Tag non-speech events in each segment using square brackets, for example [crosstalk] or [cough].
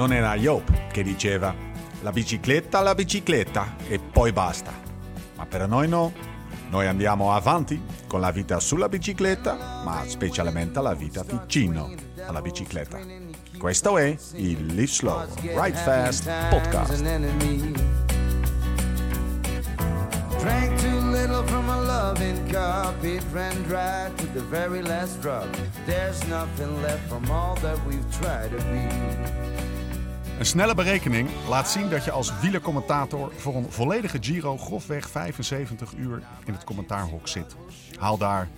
non era Job che diceva la bicicletta, la bicicletta e poi basta. Ma per noi no, noi andiamo avanti con la vita sulla bicicletta, ma specialmente la vita vicino alla bicicletta. Questo è il Live Slow, Ride Fast podcast. Drank too little from a loving cup. It ran dry to the very last drop. There's nothing left from all that we've tried to be. Een snelle berekening laat zien dat je als wielercommentator voor een volledige Giro grofweg 75 uur in het commentaarhok zit. Haal daar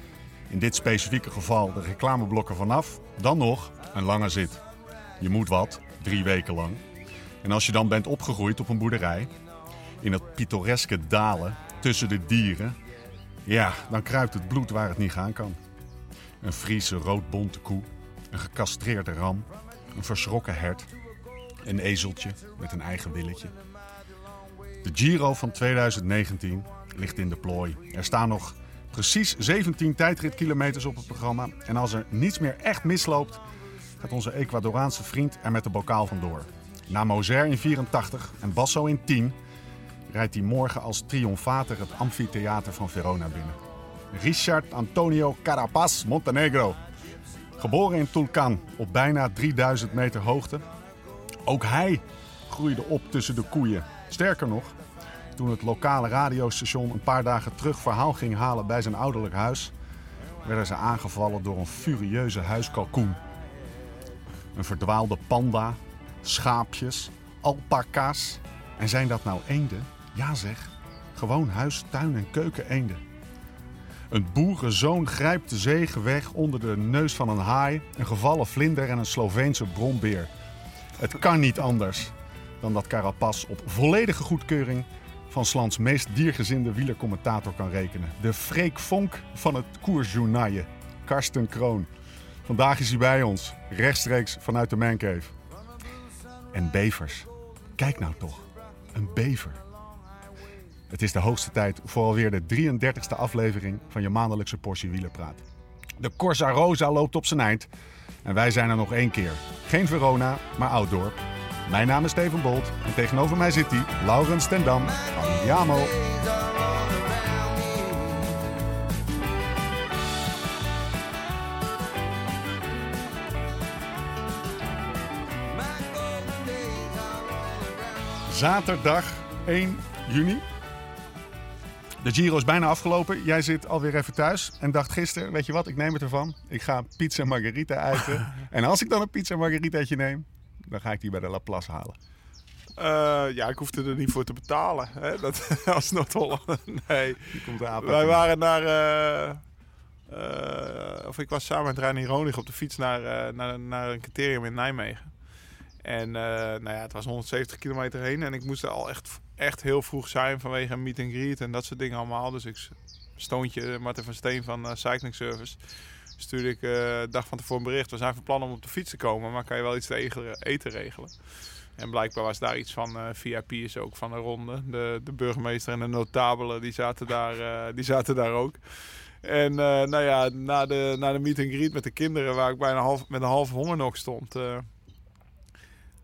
in dit specifieke geval de reclameblokken vanaf, dan nog een lange zit. Je moet wat, drie weken lang. En als je dan bent opgegroeid op een boerderij, in het pittoreske dalen tussen de dieren, ja, dan kruipt het bloed waar het niet gaan kan. Een Friese roodbonte koe, een gecastreerde ram, een verschrokken hert, een ezeltje met een eigen willetje. De Giro van 2019 ligt in de plooi. Er staan nog precies 17 tijdritkilometers op het programma. En als er niets meer echt misloopt, gaat onze Ecuadoraanse vriend er met de bokaal vandoor. Na Moser in 84 en Basso in 10 rijdt hij morgen als triomfater het amfitheater van Verona binnen. Richard Antonio Carapaz Montenegro. Geboren in Tulcan op bijna 3000 meter hoogte. Ook hij groeide op tussen de koeien. Sterker nog, toen het lokale radiostation een paar dagen terug verhaal ging halen bij zijn ouderlijk huis, werden ze aangevallen door een furieuze huiskalkoen. Een verdwaalde panda, schaapjes, alpaca's. En zijn dat nou eenden? Ja zeg, gewoon huis, tuin en keuken eenden. Een boerenzoon grijpt de zegen weg onder de neus van een haai, een gevallen vlinder en een Sloveense brombeer. Het kan niet anders dan dat Carapas op volledige goedkeuring van Slans meest diergezinde wielercommentator kan rekenen. De Freek Vonk van het koersjournaille, Karsten Kroon. Vandaag is hij bij ons, rechtstreeks vanuit de Mancave. En bevers. Kijk nou toch, een bever. Het is de hoogste tijd voor alweer de 33e aflevering van je maandelijkse portie wielerpraat. De Corsa Rosa loopt op zijn eind en wij zijn er nog één keer. Geen Verona, maar Ouddorp. Mijn naam is Steven Bolt en tegenover mij zit hij, Laurens ten Dam van Jamo. Zaterdag 1 juni. De Giro is bijna afgelopen. Jij zit alweer even thuis en dacht gisteren, weet je wat, ik neem het ervan. Ik ga pizza margarita eten. [laughs] en als ik dan een pizza margaritaatje neem, dan ga ik die bij de Laplace halen. Uh, ja, ik hoefde er niet voor te betalen. Hè? [laughs] Dat, als Noord-Holland. Nee. Die komt Wij waren naar... Uh, uh, of ik was samen met Reinier Ronig op de fiets naar, naar, naar een criterium in Nijmegen. En nou ja, het was 170 kilometer heen. En ik moest er al echt, echt heel vroeg zijn vanwege een meet and greet en dat soort dingen allemaal. Dus ik stoontje Martin van Steen van Cycling Service stuurde ik de dag van tevoren bericht. We zijn van plan om op de fiets te komen, maar kan je wel iets te eten regelen? En blijkbaar was daar iets van uh, VIP's ook van de ronde. De, de burgemeester en de notabelen die zaten daar, uh, die zaten daar ook. En uh, nou ja, na de, na de meet and greet met de kinderen, waar ik bijna half, met een halve honger nog stond.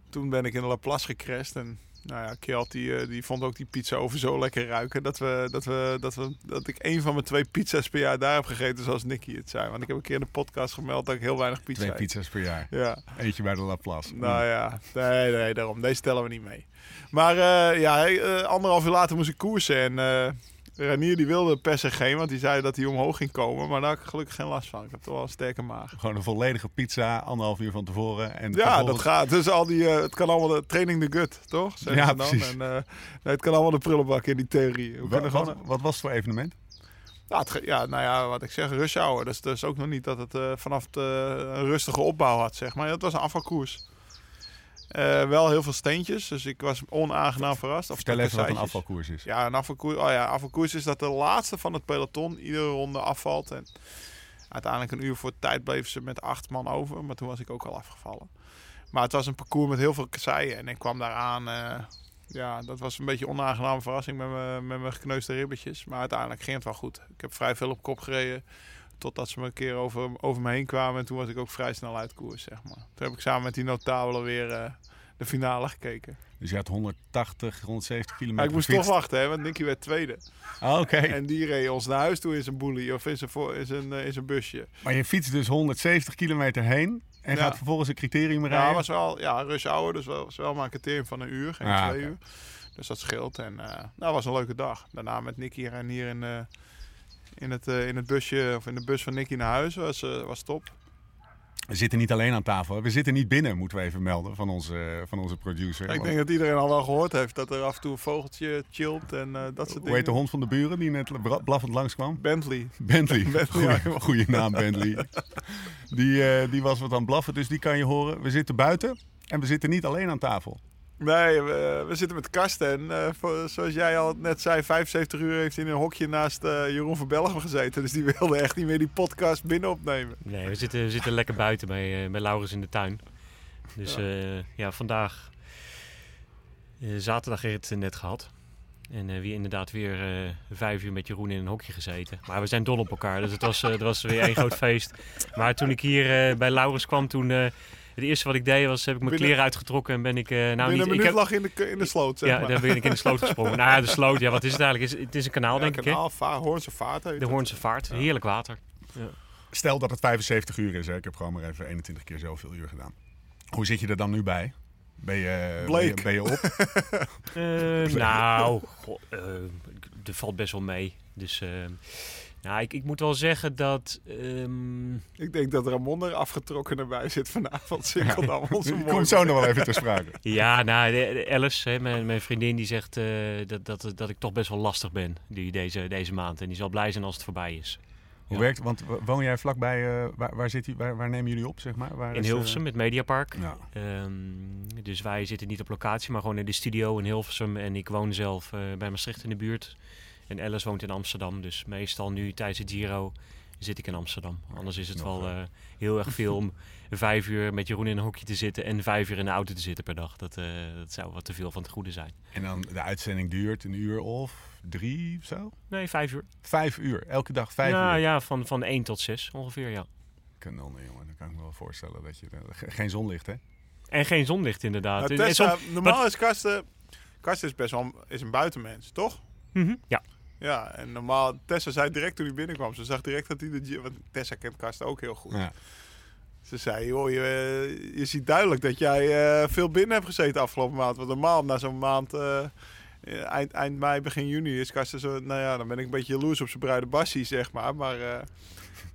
toen ben ik in de Laplace gecrashed en nou ja, Kjeld die, eh, die vond ook die pizza over zo lekker ruiken. Dat, we, dat, we, dat, we, dat ik een van mijn twee pizza's per jaar daar heb gegeten, zoals Nicky het zei. Want ik heb een keer in de podcast gemeld dat ik heel weinig pizza Twee pizza's per jaar? Ja. Eentje bij de Laplace. Nou ja, nee, nee, daarom. Deze stellen we niet mee. Maar uh, ja, uh, anderhalf uur later moest ik koersen en... Renier die wilde per se geen, want die zei dat hij omhoog ging komen. Maar daar had ik gelukkig geen last van. Ik heb toch wel een sterke maag. Gewoon een volledige pizza, anderhalf uur van tevoren. En ja, dat gaat. Dus al die, uh, het kan allemaal de training the gut, toch? ja, dan. precies. En, uh, nee, het kan allemaal de prullenbak in die theorie. We wat, gewoon... wat, wat, was het voor evenement? Ja, het, ja, nou ja, wat ik zeg, rush hour. Dus, dus ook nog niet dat het uh, vanaf het, een rustige opbouw had, zeg maar. Het was een afvalkoers. Uh, wel heel veel steentjes, dus ik was onaangenaam verrast. Of Vertel even wat een afvalkoers is. Ja, een afvalkoers, oh ja, afvalkoers is dat de laatste van het peloton iedere ronde afvalt. En uiteindelijk een uur voor tijd bleven ze met acht man over, maar toen was ik ook al afgevallen. Maar het was een parcours met heel veel kasseien en ik kwam daar aan. Uh, ja, dat was een beetje een onaangename verrassing met, me, met mijn gekneusde ribbetjes. Maar uiteindelijk ging het wel goed. Ik heb vrij veel op kop gereden. Totdat ze me een keer over, over me heen kwamen. En toen was ik ook vrij snel uit koers, zeg maar. Toen heb ik samen met die notabelen weer uh, de finale gekeken. Dus je had 180, 170 kilometer ik moest toch wachten, hè, want Nicky werd tweede. Ah, Oké. En die reed ons naar huis toe in zijn boelie of in zijn, in zijn, eh, in zijn busje. Maar je fietst dus 170 kilometer heen en Ja. gaat vervolgens een criterium Ja, rijden. was wel ja, rush hour, dus wel, was wel maar een criterium van een uur, geen Ah, twee uur. Dus dat scheelt. En eh nou, was een leuke dag. Daarna met Nicky en hier in, eh, in, het, eh, in het busje, of in de bus van Nicky naar huis, was, eh, was top. We zitten niet alleen aan tafel. We zitten niet binnen, moeten we even melden, van onze, van onze producer. ik denk dat iedereen al wel gehoord heeft dat er af en toe een vogeltje chillt en eh, dat soort Hoe dingen. heet de hond van de buren die net blaffend langskwam? Bentley. Bentley. [laughs] Bentley. Goeie, goeie naam, Bentley. Die, eh, die was wat aan het blaffen, dus die kan je horen. We zitten buiten en we zitten niet alleen aan tafel. Nee, we, we zitten met Karsten. En eh, voor- zoals jij al net zei, 75 uur heeft hij in een hokje naast eh, Jeroen van Bellegem gezeten. Dus die wilde echt niet meer die podcast binnen opnemen. Nee, we zitten, we zitten lekker buiten bij, bij Laurens in de tuin. Dus Ja. ja, vandaag, zaterdag heeft het net gehad. En weer inderdaad weer vijf uur met Jeroen in een hokje gezeten. Maar we zijn dol op elkaar, dus het was, was weer één groot feest. Maar toen ik hier bij Laurens kwam, toen... het eerste wat ik deed was, heb ik mijn Binnen- kleren uitgetrokken en ben ik... eh, nou, Binnen niet, een ik minuut heb, lag in de, in de sloot, zeg ja, maar. daar ben ik in de sloot gesprongen. nou ja, de sloot, ja, wat is het eigenlijk? Is- Het is een kanaal, Ja, denk ik, hè? kanaal, Va- Hoornse Vaart heet De. Hoornse Vaart. Heerlijk water. Stel dat het 75 uur is. Hè. Ik heb gewoon maar even 21 keer zoveel uur gedaan. Hoe zit je er dan nu bij? Ben je, ben je, ben je op? [laughs] Eh, nou, goh, eh, er valt best wel mee. Dus eh, nou, ik, ik moet wel zeggen dat. ehm, Ik denk dat Ramon er afgetrokken erbij zit vanavond. [laughs] Al onze komt zo nog wel even ter sprake. [laughs] ja, nou, de, de Alice, hè, mijn, mijn vriendin, die zegt eh, dat, dat, dat ik toch best wel lastig ben die, deze, deze maand. En die zal blij zijn als het voorbij is. Hoe Ja. werkt Want woon jij vlakbij, eh, waar, waar, zit waar, waar nemen jullie op, zeg maar? Waar In is, eh, Hilversum, het Mediapark. Ja. Ehm, dus wij zitten niet op locatie, maar gewoon in de studio in Hilversum. En ik woon zelf eh, bij Maastricht in de buurt. En Alice woont in Amsterdam. Dus meestal nu tijdens het Giro zit ik in Amsterdam. Anders is het nog, wel eh, eh, heel erg veel om [laughs] vijf uur met Jeroen in een hokje te zitten en vijf uur in de auto te zitten per dag. Dat, eh, dat zou wat te veel van het goede zijn. En dan de uitzending duurt een uur of drie of zo? Nee, vijf uur. Vijf uur. Elke dag vijf ja, uur. ja van, van één tot zes ongeveer, ja. Kanonnen, jongen. Dan kan ik me wel voorstellen dat je... ge- Geen zonlicht, hè? En geen zonlicht inderdaad. Nou, En- en Tessa, som- normaal is Karsten... Karsten is best wel een- is een buitenmens, toch? Mhm, Ja, Ja, en normaal... Tessa zei direct toen hij binnenkwam. Ze zag direct dat hij de... Want Tessa kent Karsten ook heel goed. Ja. Ze zei, joh, je, je ziet duidelijk dat jij eh, veel binnen hebt gezeten afgelopen maand. Want normaal na zo'n maand, eh, eh, eind, eind mei, begin juni, is Karsten zo... Nou ja, dan ben ik een beetje jaloers op zijn bruide Bassie, zeg maar. Maar eh,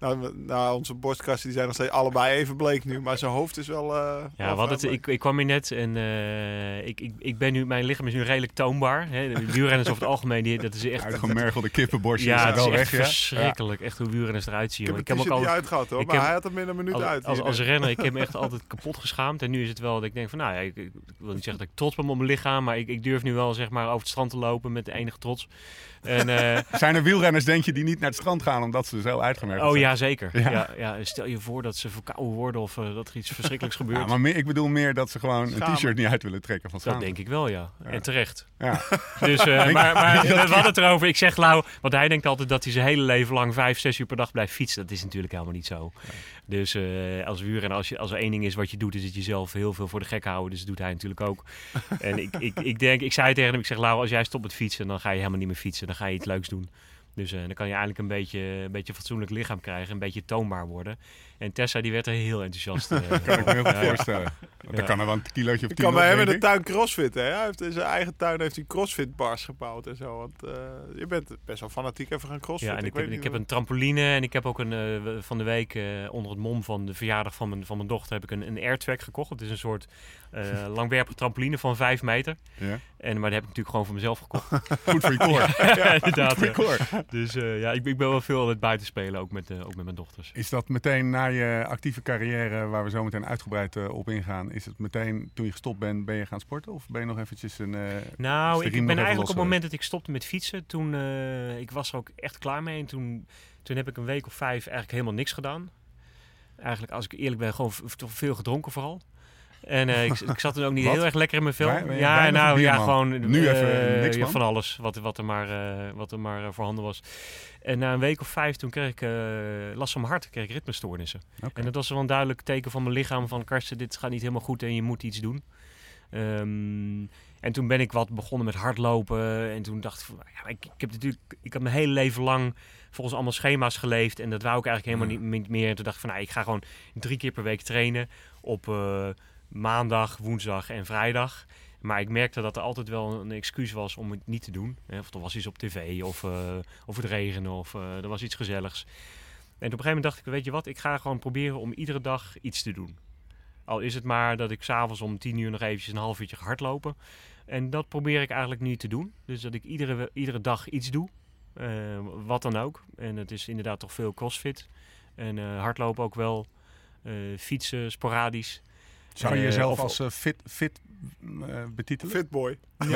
nou, nou, onze borstkasten die zijn nog steeds allebei even bleek nu. Maar zijn hoofd is wel... eh, Ja, wat het, ik, ik kwam hier net en eh, ik, ik, ik ben nu, mijn lichaam is nu redelijk toonbaar. Hè. De wielrenners over het algemeen, die, dat is echt... Uitgemergelde kippenborstjes ja, het is wel echt weg, ja? verschrikkelijk. Echt hoe wielrenners eruit zien. Ik heb Ik heb ook al niet uitgehad hoor, ik maar heb- hij had hem in een minuut uit. als, als renner, ik heb me [laughs] echt altijd kapot geschaamd. En nu is het wel dat ik denk van, nou ja, ik, ik wil niet zeggen dat ik trots ben op mijn lichaam, maar ik, ik durf nu wel zeg maar over het strand te lopen met enige trots. En, eh, [laughs] Zijn er wielrenners, denk je, die niet naar het strand gaan omdat ze zo uitgemerkt oh zijn? ja, zeker. Ja. Ja. Ja, stel je voor dat ze verkouden worden of eh, dat er iets verschrikkelijks [laughs] gebeurt. Ja, maar meer, ik bedoel meer dat ze gewoon een t-shirt niet uit willen trekken van dat denk ik wel, ja. En terecht. Ja. [laughs] Dus, eh, maar, maar we hadden het erover. Ik zeg Lau, want hij denkt altijd dat hij zijn hele leven lang vijf, zes uur per dag blijft fietsen. Dat is natuurlijk helemaal niet zo. Dus eh, als wielrenner, als, je, als er één ding is wat je doet, is het jezelf heel veel voor de gek houden. Dus dat doet hij natuurlijk ook. [laughs] en ik, ik, ik denk, ik zei tegen hem, ik zeg Lau, als jij stopt met fietsen, dan ga je helemaal niet meer fietsen. Dan ga je iets leuks doen. Dus eh, dan kan je eigenlijk een beetje, een beetje fatsoenlijk lichaam krijgen, een beetje toonbaar worden. En Tessa die werd er heel enthousiast. [laughs] eh, kan ik me heel goed Ja, voorstellen. Want Dan kan er wel een kilootje of Ik tien kan bij op, hem in de tuin crossfit. Hè? Hij heeft in zijn eigen tuin heeft hij crossfit bars gebouwd en zo. Want eh, je bent best wel fanatiek even gaan crossfit. Ja, en ik, weet heb, ik heb een trampoline en ik heb ook een, eh, van de week onder het mom van de verjaardag van mijn, van mijn dochter heb ik een, een airtrack gekocht. Het is een soort eh, langwerpige trampoline van 5 meter. Ja. En, maar die heb ik natuurlijk gewoon voor mezelf gekocht. [laughs] Goed voor je koor. ja, [laughs] inderdaad. Voor je ja. koor. Dus eh, ja, ik, ik ben wel veel aan het buiten spelen, ook met, eh, ook met mijn dochters. Is dat meteen na je actieve carrière, waar we zo meteen uitgebreid op ingaan, is het meteen toen je gestopt bent, ben je gaan sporten? Of ben je nog eventjes een... Nou, ik ben eigenlijk op het moment dat ik stopte met fietsen, toen ik was er ook echt klaar mee. En toen, toen heb ik een week of vijf eigenlijk helemaal niks gedaan. Eigenlijk, als ik eerlijk ben, gewoon veel gedronken vooral. En eh, ik, ik zat toen ook niet [laughs] heel erg lekker in mijn je ja, nou ja, gewoon Nu eh, even niks, ja, man? van alles wat, wat er maar, eh, wat er maar eh, voorhanden was. En na een week of vijf, toen kreeg ik eh, last van mijn hart, kreeg ik ritmestoornissen. En dat was wel een duidelijk teken van mijn lichaam van Karsten, dit gaat niet helemaal goed en je moet iets doen. Ehm, en toen ben ik wat begonnen met hardlopen. En toen dacht ik, van, ja, ik, ik heb natuurlijk, ik heb mijn hele leven lang volgens allemaal schema's geleefd. En dat wou ik eigenlijk helemaal niet meer. En toen dacht ik van, nou, ik ga gewoon drie keer per week trainen op eh, maandag, woensdag en vrijdag. Maar ik merkte dat er altijd wel een excuus was om het niet te doen. Of er was iets op tv, of, eh, of het regende, of eh, er was iets gezelligs. En op een gegeven moment dacht ik, weet je wat, ik ga gewoon proberen om iedere dag iets te doen. Al is het maar dat ik s'avonds om tien uur nog eventjes een half uurtje ga hardlopen. En dat probeer ik eigenlijk nu te doen. Dus dat ik iedere, iedere dag iets doe. Eh, wat dan ook. En het is inderdaad toch veel crossfit. En hardlopen ook wel. Fietsen sporadisch. Zou je Eh, jezelf als eh, fit, fit eh, betitelen? Fitboy. [laughs]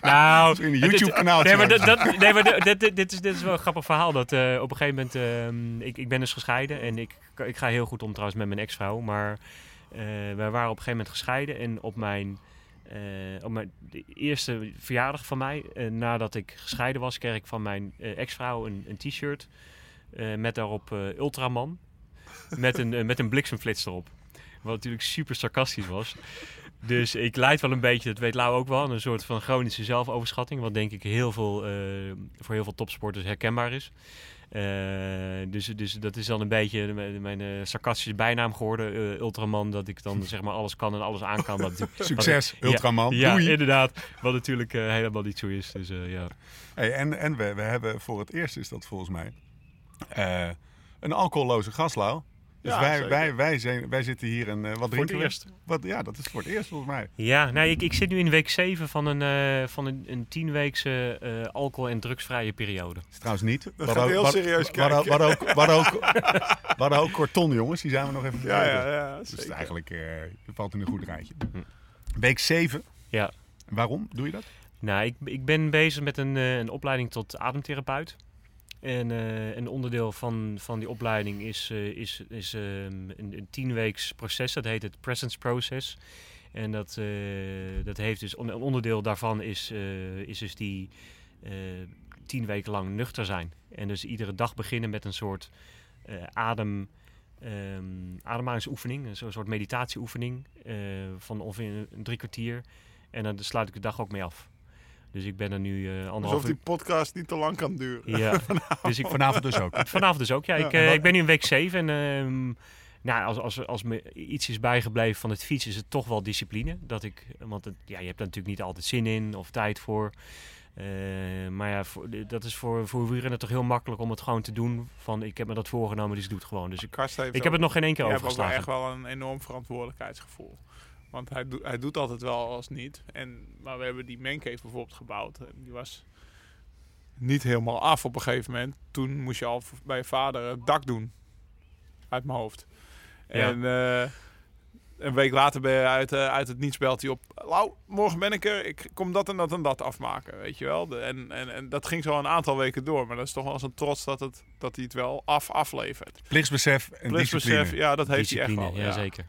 Nou, Misschien een YouTube-kanaal. Nee, maar, dat, dat- nee, maar dit, dit, dit is, dit is wel een grappig verhaal. Dat eh, op een gegeven moment, ehm, ik, ik ben dus gescheiden en ik, ik ga heel goed om trouwens met mijn ex-vrouw. Maar eh wij waren op een gegeven moment gescheiden en op mijn, eh, op mijn de eerste verjaardag van mij, eh, nadat ik gescheiden was, kreeg ik van mijn eh, ex-vrouw een, een t-shirt eh, met daarop eh, Ultraman. Met een, met een bliksemflits erop. Wat natuurlijk super sarcastisch was. Dus ik leid wel een beetje, dat weet Lau ook wel, een soort van chronische zelfoverschatting. Wat denk ik heel veel, eh, voor heel veel topsporters herkenbaar is. Eh, dus, dus dat is dan een beetje mijn, mijn eh, sarcastische bijnaam geworden, eh, Ultraman. Dat ik dan zeg maar alles kan en alles aan kan. Wat [laughs] Succes, Ja, Ultraman. Ja, Doei. inderdaad. Wat natuurlijk helemaal niet zo is. Dus ja. Hey, en en we, we hebben voor het eerst is dat volgens mij een alcoholloze gaslau. Dus Ja, wij, wij, wij, zijn, wij zitten hier en eh, wat drinken we? eerst. Wat, ja, dat is voor het eerst volgens mij. Ja, nou, ik, ik zit nu in week 7 van een, eh van een, een tienweekse eh alcohol- en drugsvrije periode. is trouwens niet. We gaat ook- heel serieus kijken. Ook, hadden ook, [laughs] we hadden ook Corton, jongens. Die zijn we nog even Ja, ja, ja. Dus het is zeker. eigenlijk eh, je valt in een goed rijtje. Week 7. Ja. Waarom doe je dat? Nou, ik, ik ben bezig met een, eh, een opleiding tot ademtherapeut. En eh, een onderdeel van, van die opleiding is, eh, is, is ehm, een, tienweeks proces. Dat heet het Presence Process. En dat, eh, dat heeft dus, een onderdeel daarvan is, is dus die tien weken lang nuchter zijn. En dus iedere dag beginnen met een soort adem, ehm, ademhalingsoefening. Een soort meditatieoefening van ongeveer een drie kwartier. En dan sluit ik de dag ook mee af. Dus ik ben er nu eh anderhalf Alsof die podcast niet te lang kan duren. Ja, [laughs] dus ik, Vanavond dus ook. vanavond dus ook. Ja, ik, eh, ik ben nu in week 7 en ehm, nou, als, als, als me iets is bijgebleven van het fietsen, is het toch wel discipline. Dat ik, want het, ja, je hebt er natuurlijk niet altijd zin in of tijd voor. Eh, maar ja, voor, dat is voor, voor wielrennen toch heel makkelijk om het gewoon te doen. Van ik heb me dat voorgenomen, dus ik doe het gewoon. Dus ik, ik ook- heb het nog geen één keer Je hebt ook wel overgeslagen. echt wel een enorm verantwoordelijkheidsgevoel. Want hij, doet hij doet altijd wel als niet. En, maar we hebben die mancave bijvoorbeeld gebouwd. En die was niet helemaal af op een gegeven moment. Toen moest je al bij je vader het dak doen. Uit mijn hoofd. Ja. En eh, een week later ben je uit, eh, uit het niets belt hij op. Lau, morgen ben ik er. Ik kom dat en dat en dat afmaken. Weet je wel. De, en, en, en dat ging zo een aantal weken door. Maar dat is toch wel eens een trots dat, het, dat hij het wel af aflevert. Plichtsbesef en Plichtsbesef, discipline. ja, dat heeft hij echt wel. ja, zeker.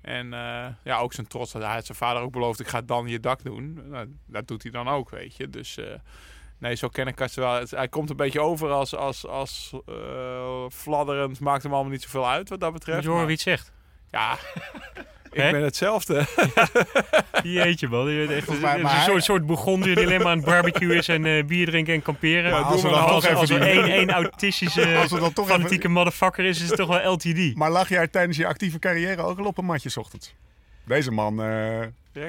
En eh, ja, ook zijn trots. dat Hij had zijn vader ook beloofd, ik ga dan je dak doen. Nou, dat doet hij dan ook, weet je. Dus eh, nee, zo ken ik Karsten wel. Het- Hij komt een beetje over als, als, als eh, fladderend. Maakt hem allemaal niet zoveel uit wat dat Moet betreft. je horen maar- wie het zegt? Ja, [laughs] ik Hè? ben hetzelfde. [laughs] Jeetje man, je bent echt maar een hij- soort, soort Bourgondier die alleen maar aan het barbecue is en eh, bier drinken en kamperen. Maar als we dan als, toch als, even als er die- één, één autistische [laughs] Als we dan toch even- fanatieke motherfucker is, is het toch wel LTD. Maar lag jij tijdens je actieve carrière ook al op een matje 's ochtends? Deze man, eh,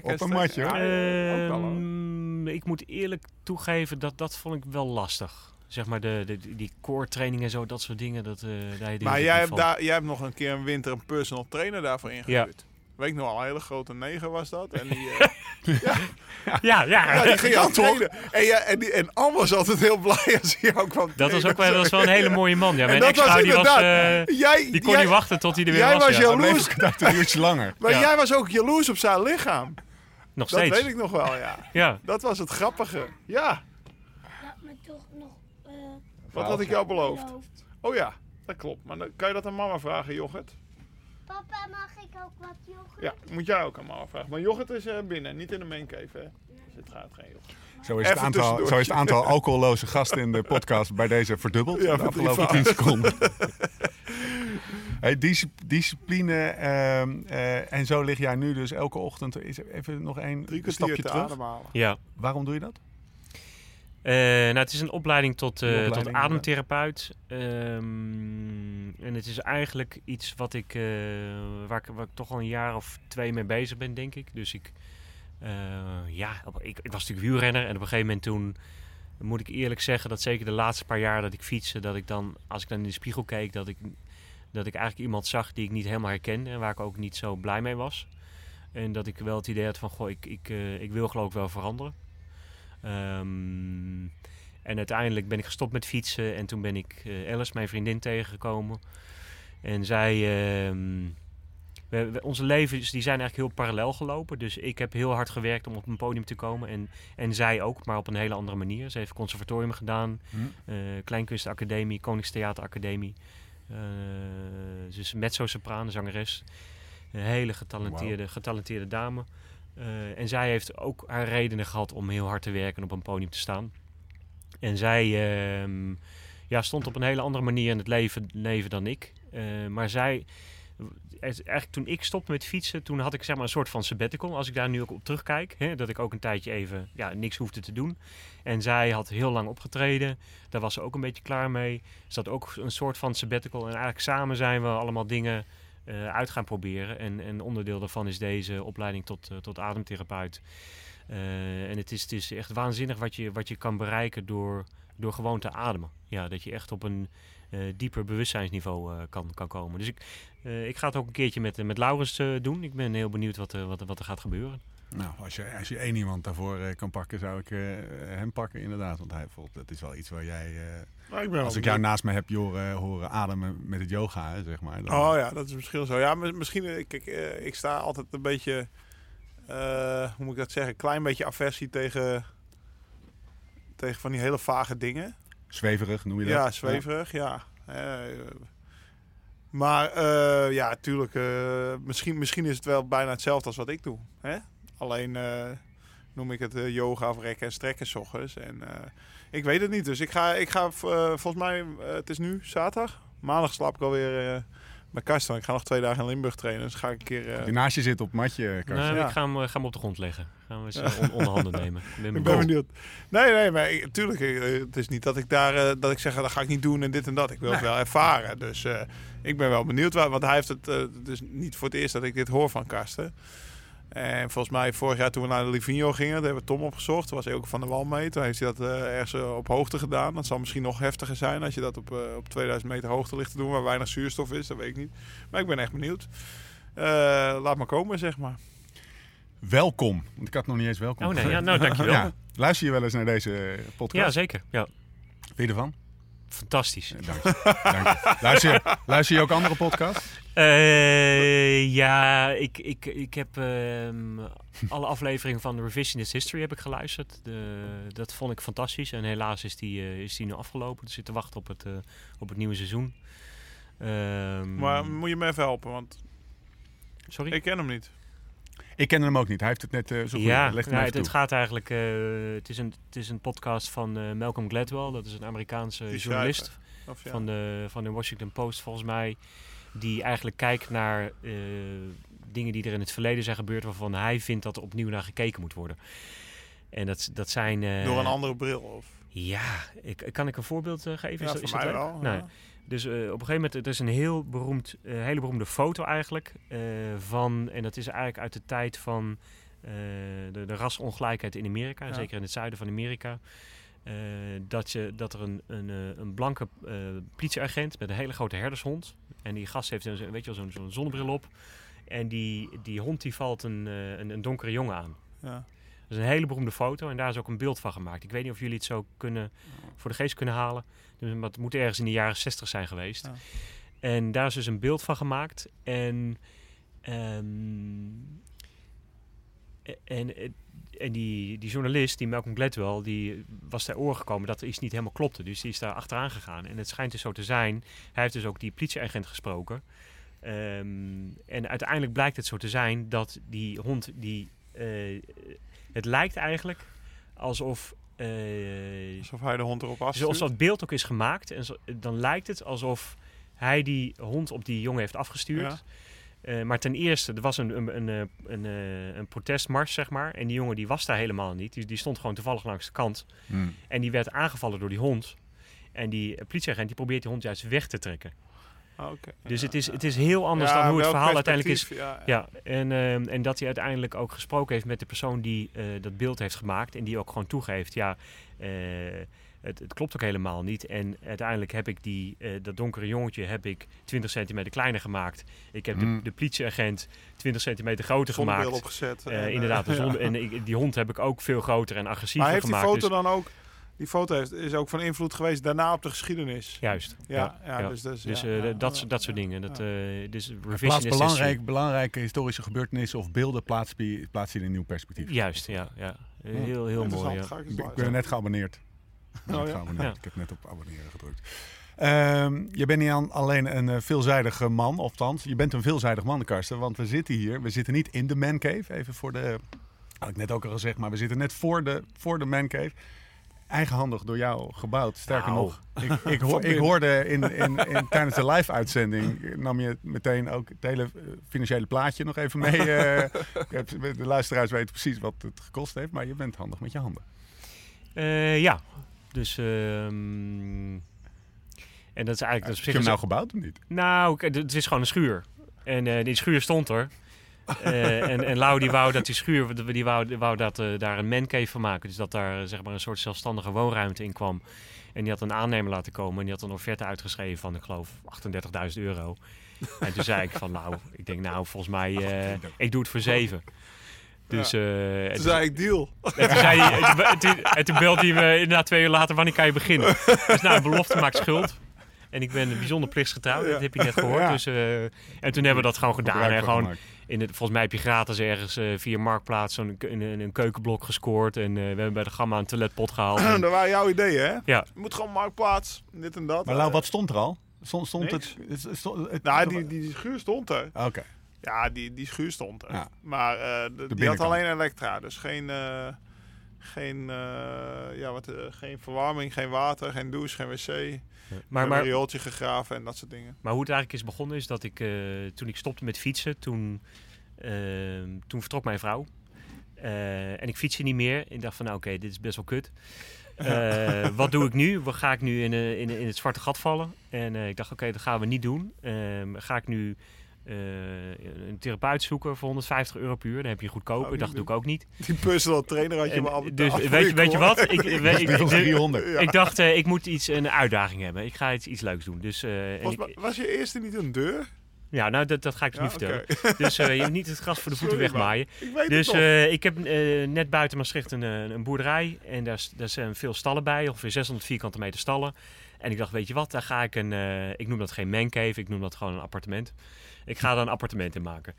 Op een matje, hoor. Ehm, ik moet eerlijk toegeven dat dat vond ik wel lastig. Zeg maar de, de, die core training en zo, dat soort dingen. Dat, eh daar Maar jij hebt, van. daar, jij hebt nog een keer een winter een personal trainer daarvoor ingehuurd. Weet ik nog al, een hele grote neger was dat. En die, eh, [laughs] Ja, ja. ja, die ging je Ja, aan toch? trainen. En, ja, en, die, en Anne was altijd heel blij als hij jou kwam dat was ook wel, dat was wel een hele mooie man. Ja, mijn dat ex-vrouw die, was, eh, Jij, die kon jij, niet wachten tot hij er weer jij was. was Jaloers. ook een uurtje langer. Maar Ja. jij was ook jaloers op zijn lichaam. Nog Dat steeds. weet ik nog wel, ja. Ja. Dat was het grappige. Ja, Laat me toch nog eh wat had ik jou beloofd? beloofd. Oh ja, dat klopt. Maar dan kan je dat aan mama vragen, Jochert? Papa, mag ik ook wat yoghurt? Ja, moet jij ook mama vragen. Maar Jochert is eh, binnen, niet in de maincave, hè? Dus het gaat geen Jochert. Zo is, het Even aantal, zo is het aantal alcoholloze gasten in de podcast bij deze verdubbeld Ja, de afgelopen 10 verdrievoudigd. seconden. [laughs] Hey, dis- discipline ehm, eh, en zo lig jij nu dus elke ochtend. Is even nog één stapje te terug. ademhalen. Ja. Waarom doe je dat? Eh, nou, het is een opleiding tot, eh, opleiding, tot ademtherapeut. Ehm, en het is eigenlijk iets wat ik, eh, waar, ik, waar ik toch al een jaar of twee mee bezig ben, denk ik. Dus ik, ja, ik, ik was natuurlijk wielrenner. En op een gegeven moment toen, moet ik eerlijk zeggen, dat zeker de laatste paar jaar dat ik fietste, dat ik dan, als ik dan in de spiegel keek, dat ik, dat ik eigenlijk iemand zag die ik niet helemaal herkende. En waar ik ook niet zo blij mee was. En dat ik wel het idee had van, goh, ik, ik, ik wil geloof ik wel veranderen. Ehm, en uiteindelijk ben ik gestopt met fietsen en toen ben ik eh Alice, mijn vriendin, tegengekomen. En zij, ehm, we, we- onze levens die zijn eigenlijk heel parallel gelopen. Dus ik heb heel hard gewerkt om op een podium te komen en, en zij ook, maar op een hele andere manier. Ze heeft conservatorium gedaan, Hm? eh Kleinkunstacademie, Koningstheateracademie. Eh ze is mezzo-sopraan, zangeres. Een hele getalenteerde, getalenteerde dame. Eh, en zij heeft ook haar redenen gehad om heel hard te werken en op een podium te staan. En zij ehm, ja, stond op een hele andere manier in het leven, dan ik. Eh, maar zij, eigenlijk toen ik stopte met fietsen, toen had ik zeg maar een soort van sabbatical. Als ik daar nu ook op terugkijk, hè, dat ik ook een tijdje even ja, niks hoefde te doen. En zij had heel lang opgetreden. Daar was ze ook een beetje klaar mee. Ze had ook een soort van sabbatical. En eigenlijk samen zijn we allemaal dingen uit gaan proberen. En, en onderdeel daarvan is deze opleiding tot, eh, tot ademtherapeut. Eh, en het is, het is echt waanzinnig wat je, wat je kan bereiken door, door gewoon te ademen. Ja, dat je echt op een eh, dieper bewustzijnsniveau eh, kan, kan komen. Dus ik, eh, ik ga het ook een keertje met, eh, met Laurens eh, doen. Ik ben heel benieuwd wat, wat, wat er gaat gebeuren. Nou, als je, als je één iemand daarvoor eh, kan pakken, zou ik eh, hem pakken inderdaad. Want hij voelt, dat is wel iets waar jij... Maar ik ben wel als ik jou naast me heb horen, horen ademen met het yoga, hè, zeg maar. Dan, Oh ja, dat is misschien zo. Ja, mi- misschien, kijk, eh, ik sta altijd een beetje, hoe moet ik dat zeggen, een klein beetje aversie tegen, tegen van die hele vage dingen. Zweverig noem je dat? Ja, zweverig, ja. Maar ja, tuurlijk, misschien, misschien is het wel bijna hetzelfde als wat ik doe. Hè? Alleen eh, noem ik het eh, yoga of rekken en strekken 's ochtends. En eh, ik weet het niet, dus ik ga, ik ga eh, volgens mij, het is nu zaterdag. Maandag slaap ik alweer eh bij Karsten. Ik ga nog twee dagen in Limburg trainen, dus ga ik een keer... eh, Die naast je zit op het matje, Karsten. Ja. Ik ga hem, ga hem op de grond leggen. Gaan we eens [laughs] on- onder handen nemen. Ik ben Ik ben benieuwd. Nee, nee, maar ik, tuurlijk, het is niet dat ik daar eh, dat ik zeg dat ga ik niet doen en dit en dat. Ik wil het wel ervaren. Dus eh, ik ben wel benieuwd, waar, want hij heeft het dus niet voor het eerst dat ik dit hoor van Karsten. En volgens mij vorig jaar toen we naar de Livigno gingen, daar hebben we Tom opgezocht. Toen was hij ook van de wal mee. Toen heeft hij dat eh, ergens eh, op hoogte gedaan. Dat zal misschien nog heftiger zijn als je dat op, eh, op 2000 meter hoogte ligt te doen, waar weinig zuurstof is. Dat weet ik niet. Maar ik ben echt benieuwd. Eh, laat maar komen, zeg maar. Welkom. Want ik had nog niet eens welkom. Oh nee, ja, nou dankjewel. [laughs] Ja. Luister je wel eens naar deze podcast? Ja, zeker. Ja, Vind je ervan? Fantastisch. Dank je. Dank je. [laughs] Luister, luister je ook andere podcasts? Eh, ja, ik, ik, ik heb ehm, alle afleveringen van de Revisionist History heb ik geluisterd. De, dat vond ik fantastisch. En helaas is die, eh, is die nu afgelopen. Dus ik zit te wachten op het, eh, op het nieuwe seizoen. Ehm, Maar moet je me even helpen, want sorry? ik ken hem niet. Ik ken hem ook niet. Hij heeft het net eh, zo goed. ja, nou, me het, het gaat eigenlijk. eh, het, is een, het is een podcast van eh, Malcolm Gladwell. Dat is een Amerikaanse Die journalist. Of ja. van, de, van de Washington Post volgens mij. Die eigenlijk kijkt naar eh, dingen die er in het verleden zijn gebeurd. waarvan hij vindt dat er opnieuw naar gekeken moet worden. En dat, dat zijn. eh, Door een andere bril. Of? Ja, ik, kan ik een voorbeeld geven? Ja, is, is mij wel. Nou, ja. Dus eh, op een gegeven moment, er is een heel beroemd, eh, hele beroemde foto eigenlijk eh, van, en dat is eigenlijk uit de tijd van de, de rasongelijkheid in Amerika, Ja. zeker in het zuiden van Amerika. dat, je, dat er een, een, een blanke politieagent met een hele grote herdershond. En die gast heeft een, weet je wel, zo'n zo'n zonnebril op. En die, die hond die valt een, een, een donkere jongen aan. Ja. Dat is een hele beroemde foto en daar is ook een beeld van gemaakt. Ik weet niet of jullie het zo kunnen, voor de geest kunnen halen. Het moet ergens in de jaren 60 zijn geweest. Ja. En daar is dus een beeld van gemaakt. En, ehm, en, en die, die journalist, die Malcolm Gladwell, die was ter oor gekomen dat er iets niet helemaal klopte. Dus die is daar achteraan gegaan. En het schijnt dus zo te zijn. Hij heeft dus ook die politieagent gesproken. Ehm, en uiteindelijk blijkt het zo te zijn dat die hond, die, eh, het lijkt eigenlijk alsof, eh, Alsof hij de hond erop zoals afstuurt. dat beeld ook is gemaakt, en zo, dan lijkt het alsof hij die hond op die jongen heeft afgestuurd. Ja. Eh, maar ten eerste, er was een, een, een, eh, een, een protestmars, zeg maar. En die jongen die was daar helemaal niet. Die, die stond gewoon toevallig langs de kant. Hmm. En die werd aangevallen door die hond. En die politieagent die probeert die hond juist weg te trekken. Ah, oké. Dus Ja, het, is, ja. het is heel anders Ja, dan hoe het verhaal uiteindelijk is. Ja, ja. Ja, en, ehm, en dat hij uiteindelijk ook gesproken heeft met de persoon die eh, dat beeld heeft gemaakt. En die ook gewoon toegeeft, ja, eh, het, het klopt ook helemaal niet. En uiteindelijk heb ik die, eh, dat donkere jongetje heb ik 20 centimeter kleiner gemaakt. Ik heb Mm. de, de politieagent 20 centimeter groter Zonnebril gemaakt. opgezet. En, eh, inderdaad, de [laughs] en ik- die hond heb ik ook veel groter en agressiever Maar heeft die gemaakt. foto dus- dan ook... Die foto heeft, is ook van invloed geweest daarna op de geschiedenis. Juist. Ja, ja, ja. dus, dus, Dus ja, eh, ja, dat, ja, dat soort ja. dingen. Dat, Ja. eh dus Plaats belangrijk, belangrijke historische gebeurtenissen of beelden plaatst plaatst die in een nieuw perspectief. Juist, ja. ja. Eh, Heel, heel mooi. Ja. ik ben- net geabonneerd. Oh, ja? geabonneerd. Ik heb net op abonneren gedrukt. Ehm, je bent niet aan- alleen een eh, veelzijdige man, of althans, je bent een veelzijdig man, Karsten. Want we zitten hier, we zitten niet in de man cave, even voor de, had ik net ook al gezegd, maar we zitten net voor de, voor de man cave. Eigenhandig door jou gebouwd. Sterker Nou. nog, ik, ik, [laughs] hoor, ik hoorde in, in, in, tijdens de live-uitzending, nam je meteen ook het hele eh, financiële plaatje nog even mee. eh. [laughs] Ik heb- de luisteraars weten precies wat het gekost heeft, maar je bent handig met je handen. Eh, ja, dus... ehm, en dat is eigenlijk... Dat is Heb je hem nou gebouwd of niet? Nou, het is gewoon een schuur. En die schuur stond er. Eh, en, en Lau die wou dat die schuur, die wou, die wou dat, eh, daar een mancave van maken. Dus dat daar zeg maar een soort zelfstandige woonruimte in kwam. En die had een aannemer laten komen. En die had een offerte uitgeschreven van, ik geloof, 38.000 euro. En toen zei ik van, nou, ik denk nou, volgens mij, eh, ik doe het voor zeven. Dus, en Toen zei ik deal. en toen, zei hij, en toen, en toen, en toen belde hij me inderdaad twee uur later, wanneer kan je beginnen? Dus nou, een belofte maakt schuld. En ik ben bijzonder plichtsgetrouw, dat heb je net gehoord. Ja. Dus, en toen hebben we dat gewoon gedaan. En gewoon gemaakt. In het, volgens mij heb je gratis ergens eh, via Marktplaats zo'n ke- een, een, een keukenblok gescoord. En eh, we hebben bij de Gamma een toiletpot gehaald. En- [clears throat] dat waren jouw ideeën, hè? ja, Je moet gewoon marktplaats, dit en dat. Maar Lau, Eh, wat stond er al? Stond, stond Niks. het, het, stond- het- Nou, die, die schuur stond er. Oké. Ja, die, die schuur stond er. Ja. Maar eh, de- die had alleen elektra, dus geen, eh, geen, eh, ja, wat, geen verwarming, geen water, geen douche, geen wc. Maar, Maar, een riooltje gegraven en dat soort dingen. maar hoe het eigenlijk is begonnen is dat ik, eh, toen ik stopte met fietsen, toen, eh, toen vertrok mijn vrouw. Eh, en ik fietste niet meer. Ik dacht van, nou oké, dit is best wel kut. Eh, [laughs] wat doe ik nu? Ga ik nu in, in, in het zwarte gat vallen? En ik dacht, oké, dat gaan we niet doen. Ehm, ga ik nu een therapeut zoeken voor 150 euro per uur? Dan heb je goedkoper. Oh, dacht, doe niet ik ook niet. Die personal trainer had je al dus weet, je- weet je wat? Ik, [laughs] ik, ik, Die was ik- 300. Ja. ik dacht, eh, ik moet iets, een uitdaging hebben. Ik ga iets, iets leuks doen. Dus, eh, ik- mij- was je eerste niet een deur? ja, nou, dat, dat ga ik dus Ja, nu vertellen. [laughs] Dus eh, je moet niet het gras voor de voeten Sorry, wegmaaien. Ik weet Dus eh, ik heb eh, net buiten Maastricht een, eh, een boerderij. En daar, daar zijn veel stallen bij. Ongeveer 600 vierkante meter stallen. En ik dacht, weet je wat, daar ga ik een... eh, ik noem dat geen mancave, ik noem dat gewoon een appartement. Ik ga daar een appartement in maken.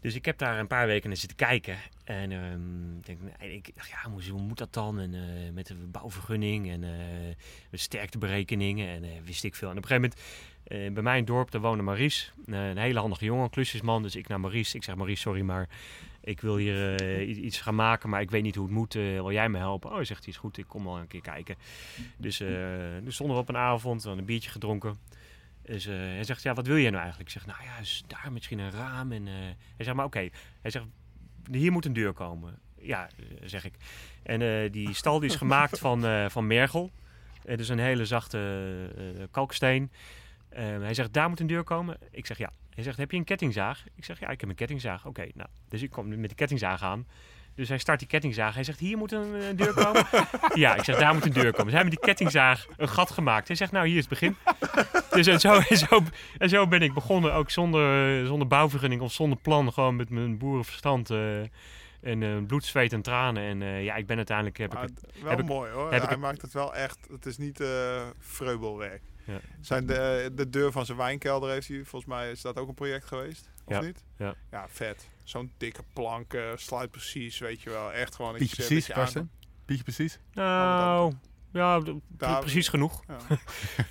Dus ik heb daar een paar weken naar zitten kijken. En ehm, ik denk, ik ja, hoe, moet dat dan? En, eh, met de bouwvergunning en eh met sterkteberekeningen en eh, wist ik veel. En op een gegeven moment, bij mij in het dorp, daar woonde Maries. een hele handige jongen, klusjesman. Dus ik naar Maries. Ik zeg, Maries, sorry, maar ik wil hier iets gaan maken, maar ik weet niet hoe het moet. Wil jij me helpen? Oh, zegt hij, is goed, ik kom wel een keer kijken. Dus toen stonden we op een avond, we een biertje gedronken. Dus hij zegt, ja, wat wil jij nou eigenlijk? Ik zeg, nou ja, is daar misschien een raam. En, eh, hij zegt, maar oké. Hij zegt, hier moet een deur komen. Ja, eh, zeg ik. En die [laughs] stal die is gemaakt van, van mergel. Het is een hele zachte kalksteen. Eh, hij zegt, daar moet een deur komen. Ik zeg, ja. Hij zegt, heb je een kettingzaag? Ik zeg, ja, ik heb een kettingzaag. Oké, nou. Dus ik kom met de kettingzaag aan. Dus hij start die kettingzaag. Hij zegt, hier moet een, eh, deur komen. [laughs] ja, ik zeg, daar moet een deur komen. Dus hij heeft met die kettingzaag een gat gemaakt. Hij zegt, nou, hier is het begin. [laughs] dus en zo, en, zo, en zo ben ik begonnen. Ook zonder, zonder bouwvergunning of zonder plan. Gewoon met mijn boerenverstand. eh, en eh, bloed, zweet en tranen. En ja, ik ben uiteindelijk... Heb ik het, wel heb ik- mooi hoor. heb ik Hij het- maakt het wel echt. Het is niet vreubelwerk. Ja. Zijn de, de deur van zijn wijnkelder heeft hij, volgens mij is dat ook een project geweest. Of Ja. niet? Ja. Ja, vet. Zo'n dikke plank, eh, sluit precies, weet je wel. Echt gewoon. Pietje je- precies, Karsten? Pietje precies? nou, Ja, precies genoeg. Ja. [laughs]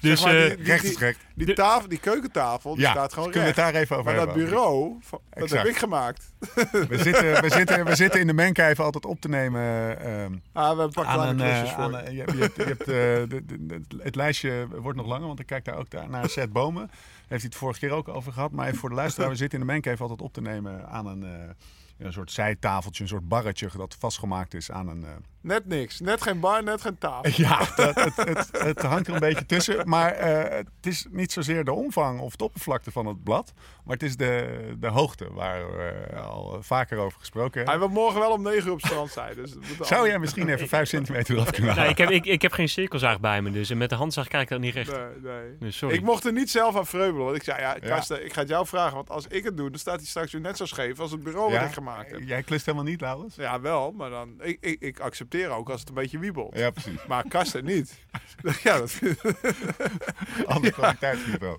Dus Zeg maar, eh, die, die, Recht is die, recht. die tafel, die keukentafel, die Ja, staat gewoon kunnen we het daar even over maar dat bureau, van- dat heb ik gemaakt. We zitten, we, zitten, we zitten in de mancave altijd op te nemen ehm, Ah, we hebben een paar aan een... eh, klusjes voor. aan je, je hebt, je hebt, eh, de, de- de- het lijstje wordt nog langer, want ik kijk daar ook daar naar Seth Bomen. Daar heeft hij het vorige keer ook over gehad. Maar even voor de luisteraar, we zitten in de mancave altijd op te nemen aan een, eh, een soort zijtafeltje, een soort barretje dat vastgemaakt is aan een... eh, Net niks. Net geen bar, net geen tafel. Ja, het, het, het hangt er een beetje tussen. Maar eh, het is niet zozeer de omvang of de oppervlakte van het blad. Maar het is de, de hoogte waar we al vaker over gesproken Hij hebben. wil morgen wel om 9 uur op het strand zijn. Dus Zou jij misschien even 5 centimeter eraf kunnen nee, halen? ik, heb, ik, ik heb geen cirkelzaag bij me, dus met de handzaag krijg ik dat niet recht. Nee, nee. Dus sorry. Ik mocht er niet zelf aan vreubelen. Want ik zei, ja, Ja. Karsten, ik ga het jou vragen. Want als ik het doe, dan staat hij straks weer net zo scheef als het bureau Ja? wat ik gemaakt heb. Jij klust helemaal niet, Laurens? Ja, wel. Maar dan, ik, ik, ik accepteer ook als het een beetje wiebelt. Ja, precies. Maar Karsten niet. [laughs] ja, dat [laughs] Ander kwaliteitsniveau.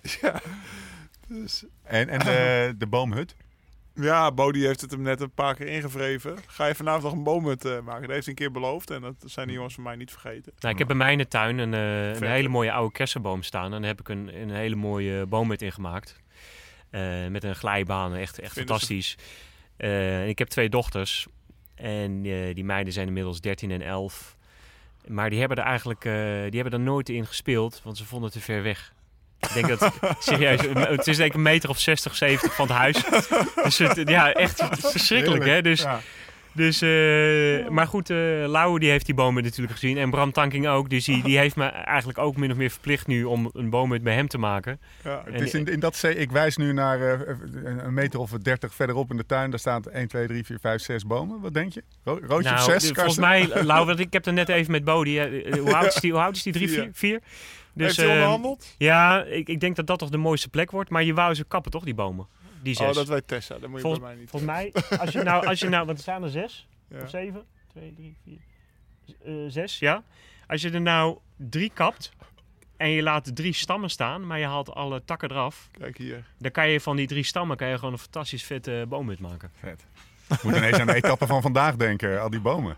dus. En, en de, de boomhut? Ja, Bodie heeft het hem net een paar keer ingevreven. Ga je vanavond nog een boomhut eh, maken? Dat heeft hij een keer beloofd. En dat zijn die jongens van mij niet vergeten. Nou, ik heb bij mij in de tuin een, eh, een hele mooie oude kersenboom staan. En daar heb ik een, een hele mooie boomhut in gemaakt. Eh, met een glijbaan, echt, echt Vinden fantastisch. Eh, en ik heb twee dochters. En eh, die meiden zijn inmiddels 13 en 11. Maar die hebben er eigenlijk eh, die hebben er nooit in gespeeld, want ze vonden het te ver weg. Ik denk dat, [laughs] serieus, het is denk ik een meter of 60, 70 van het huis. Dus het, ja, echt verschrikkelijk hè. Dus, Ja. Dus, eh, maar goed, eh Lau die heeft die bomen natuurlijk gezien. En Bram Tanking ook. Dus die, die heeft me eigenlijk ook min of meer verplicht nu om een boomhut bij hem te maken. Ja. Het is in, in dat zee, ik wijs nu naar eh, een meter of 30 verderop in de tuin. Daar staat 1, 2, 3, 4, 5, 6 bomen. Wat denk je? Ro roodje of nou, 6? de- volgens mij, [laughs] Lau, want ik heb er net even met Bodie. Hoe oud is die? Hoe oud is die? Drie, Vier. vier? vier? Dus, heeft hij eh, onderhandeld? ja, ik, ik denk dat dat toch de mooiste plek wordt. Maar je wou ze kappen toch, die bomen? Die zes. Oh, dat weet Tessa. Dat moet je Volgens- bij mij niet Volgens mij, als je nou, als je nou, want er staan er zes. Ja. Of zeven? Twee, drie, vier. eh, zes, ja. Als je er nou drie kapt en je laat drie stammen staan, maar je haalt alle takken eraf, Kijk hier. dan kan je van die drie stammen kan je gewoon een fantastisch vette boomhut maken. Vet. Moet ineens aan de etappe van vandaag denken. Al die bomen.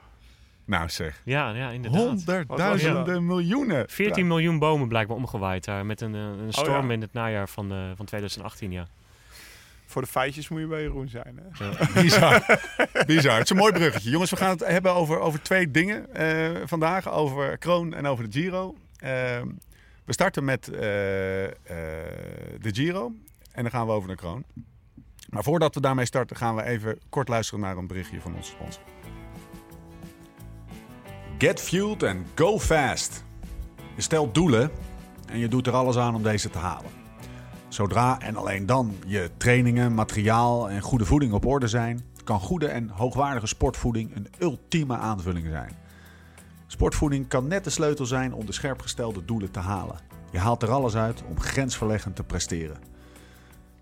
Nou zeg. Ja, ja inderdaad. Honderdduizenden miljoenen. 14 miljoen bomen blijkbaar omgewaaid daar met een, eh, een storm ja. in het najaar van, eh, van 2018, ja. Voor de feitjes moet je bij Jeroen zijn. Hè? Bizar. [laughs] Bizar. Het is een mooi bruggetje. Jongens, we gaan het hebben over, over twee dingen eh, vandaag. Over Kroon en over de Giro. Eh, we starten met eh, eh, de Giro. En dan gaan we over naar Kroon. Maar voordat we daarmee starten, gaan we even kort luisteren naar een berichtje van onze sponsor. Get fueled and go fast. Je stelt doelen en je doet er alles aan om deze te halen. Zodra en alleen dan je trainingen, materiaal en goede voeding op orde zijn, kan goede en hoogwaardige sportvoeding een ultieme aanvulling zijn. Sportvoeding kan net de sleutel zijn om de scherpgestelde doelen te halen. Je haalt er alles uit om grensverleggend te presteren.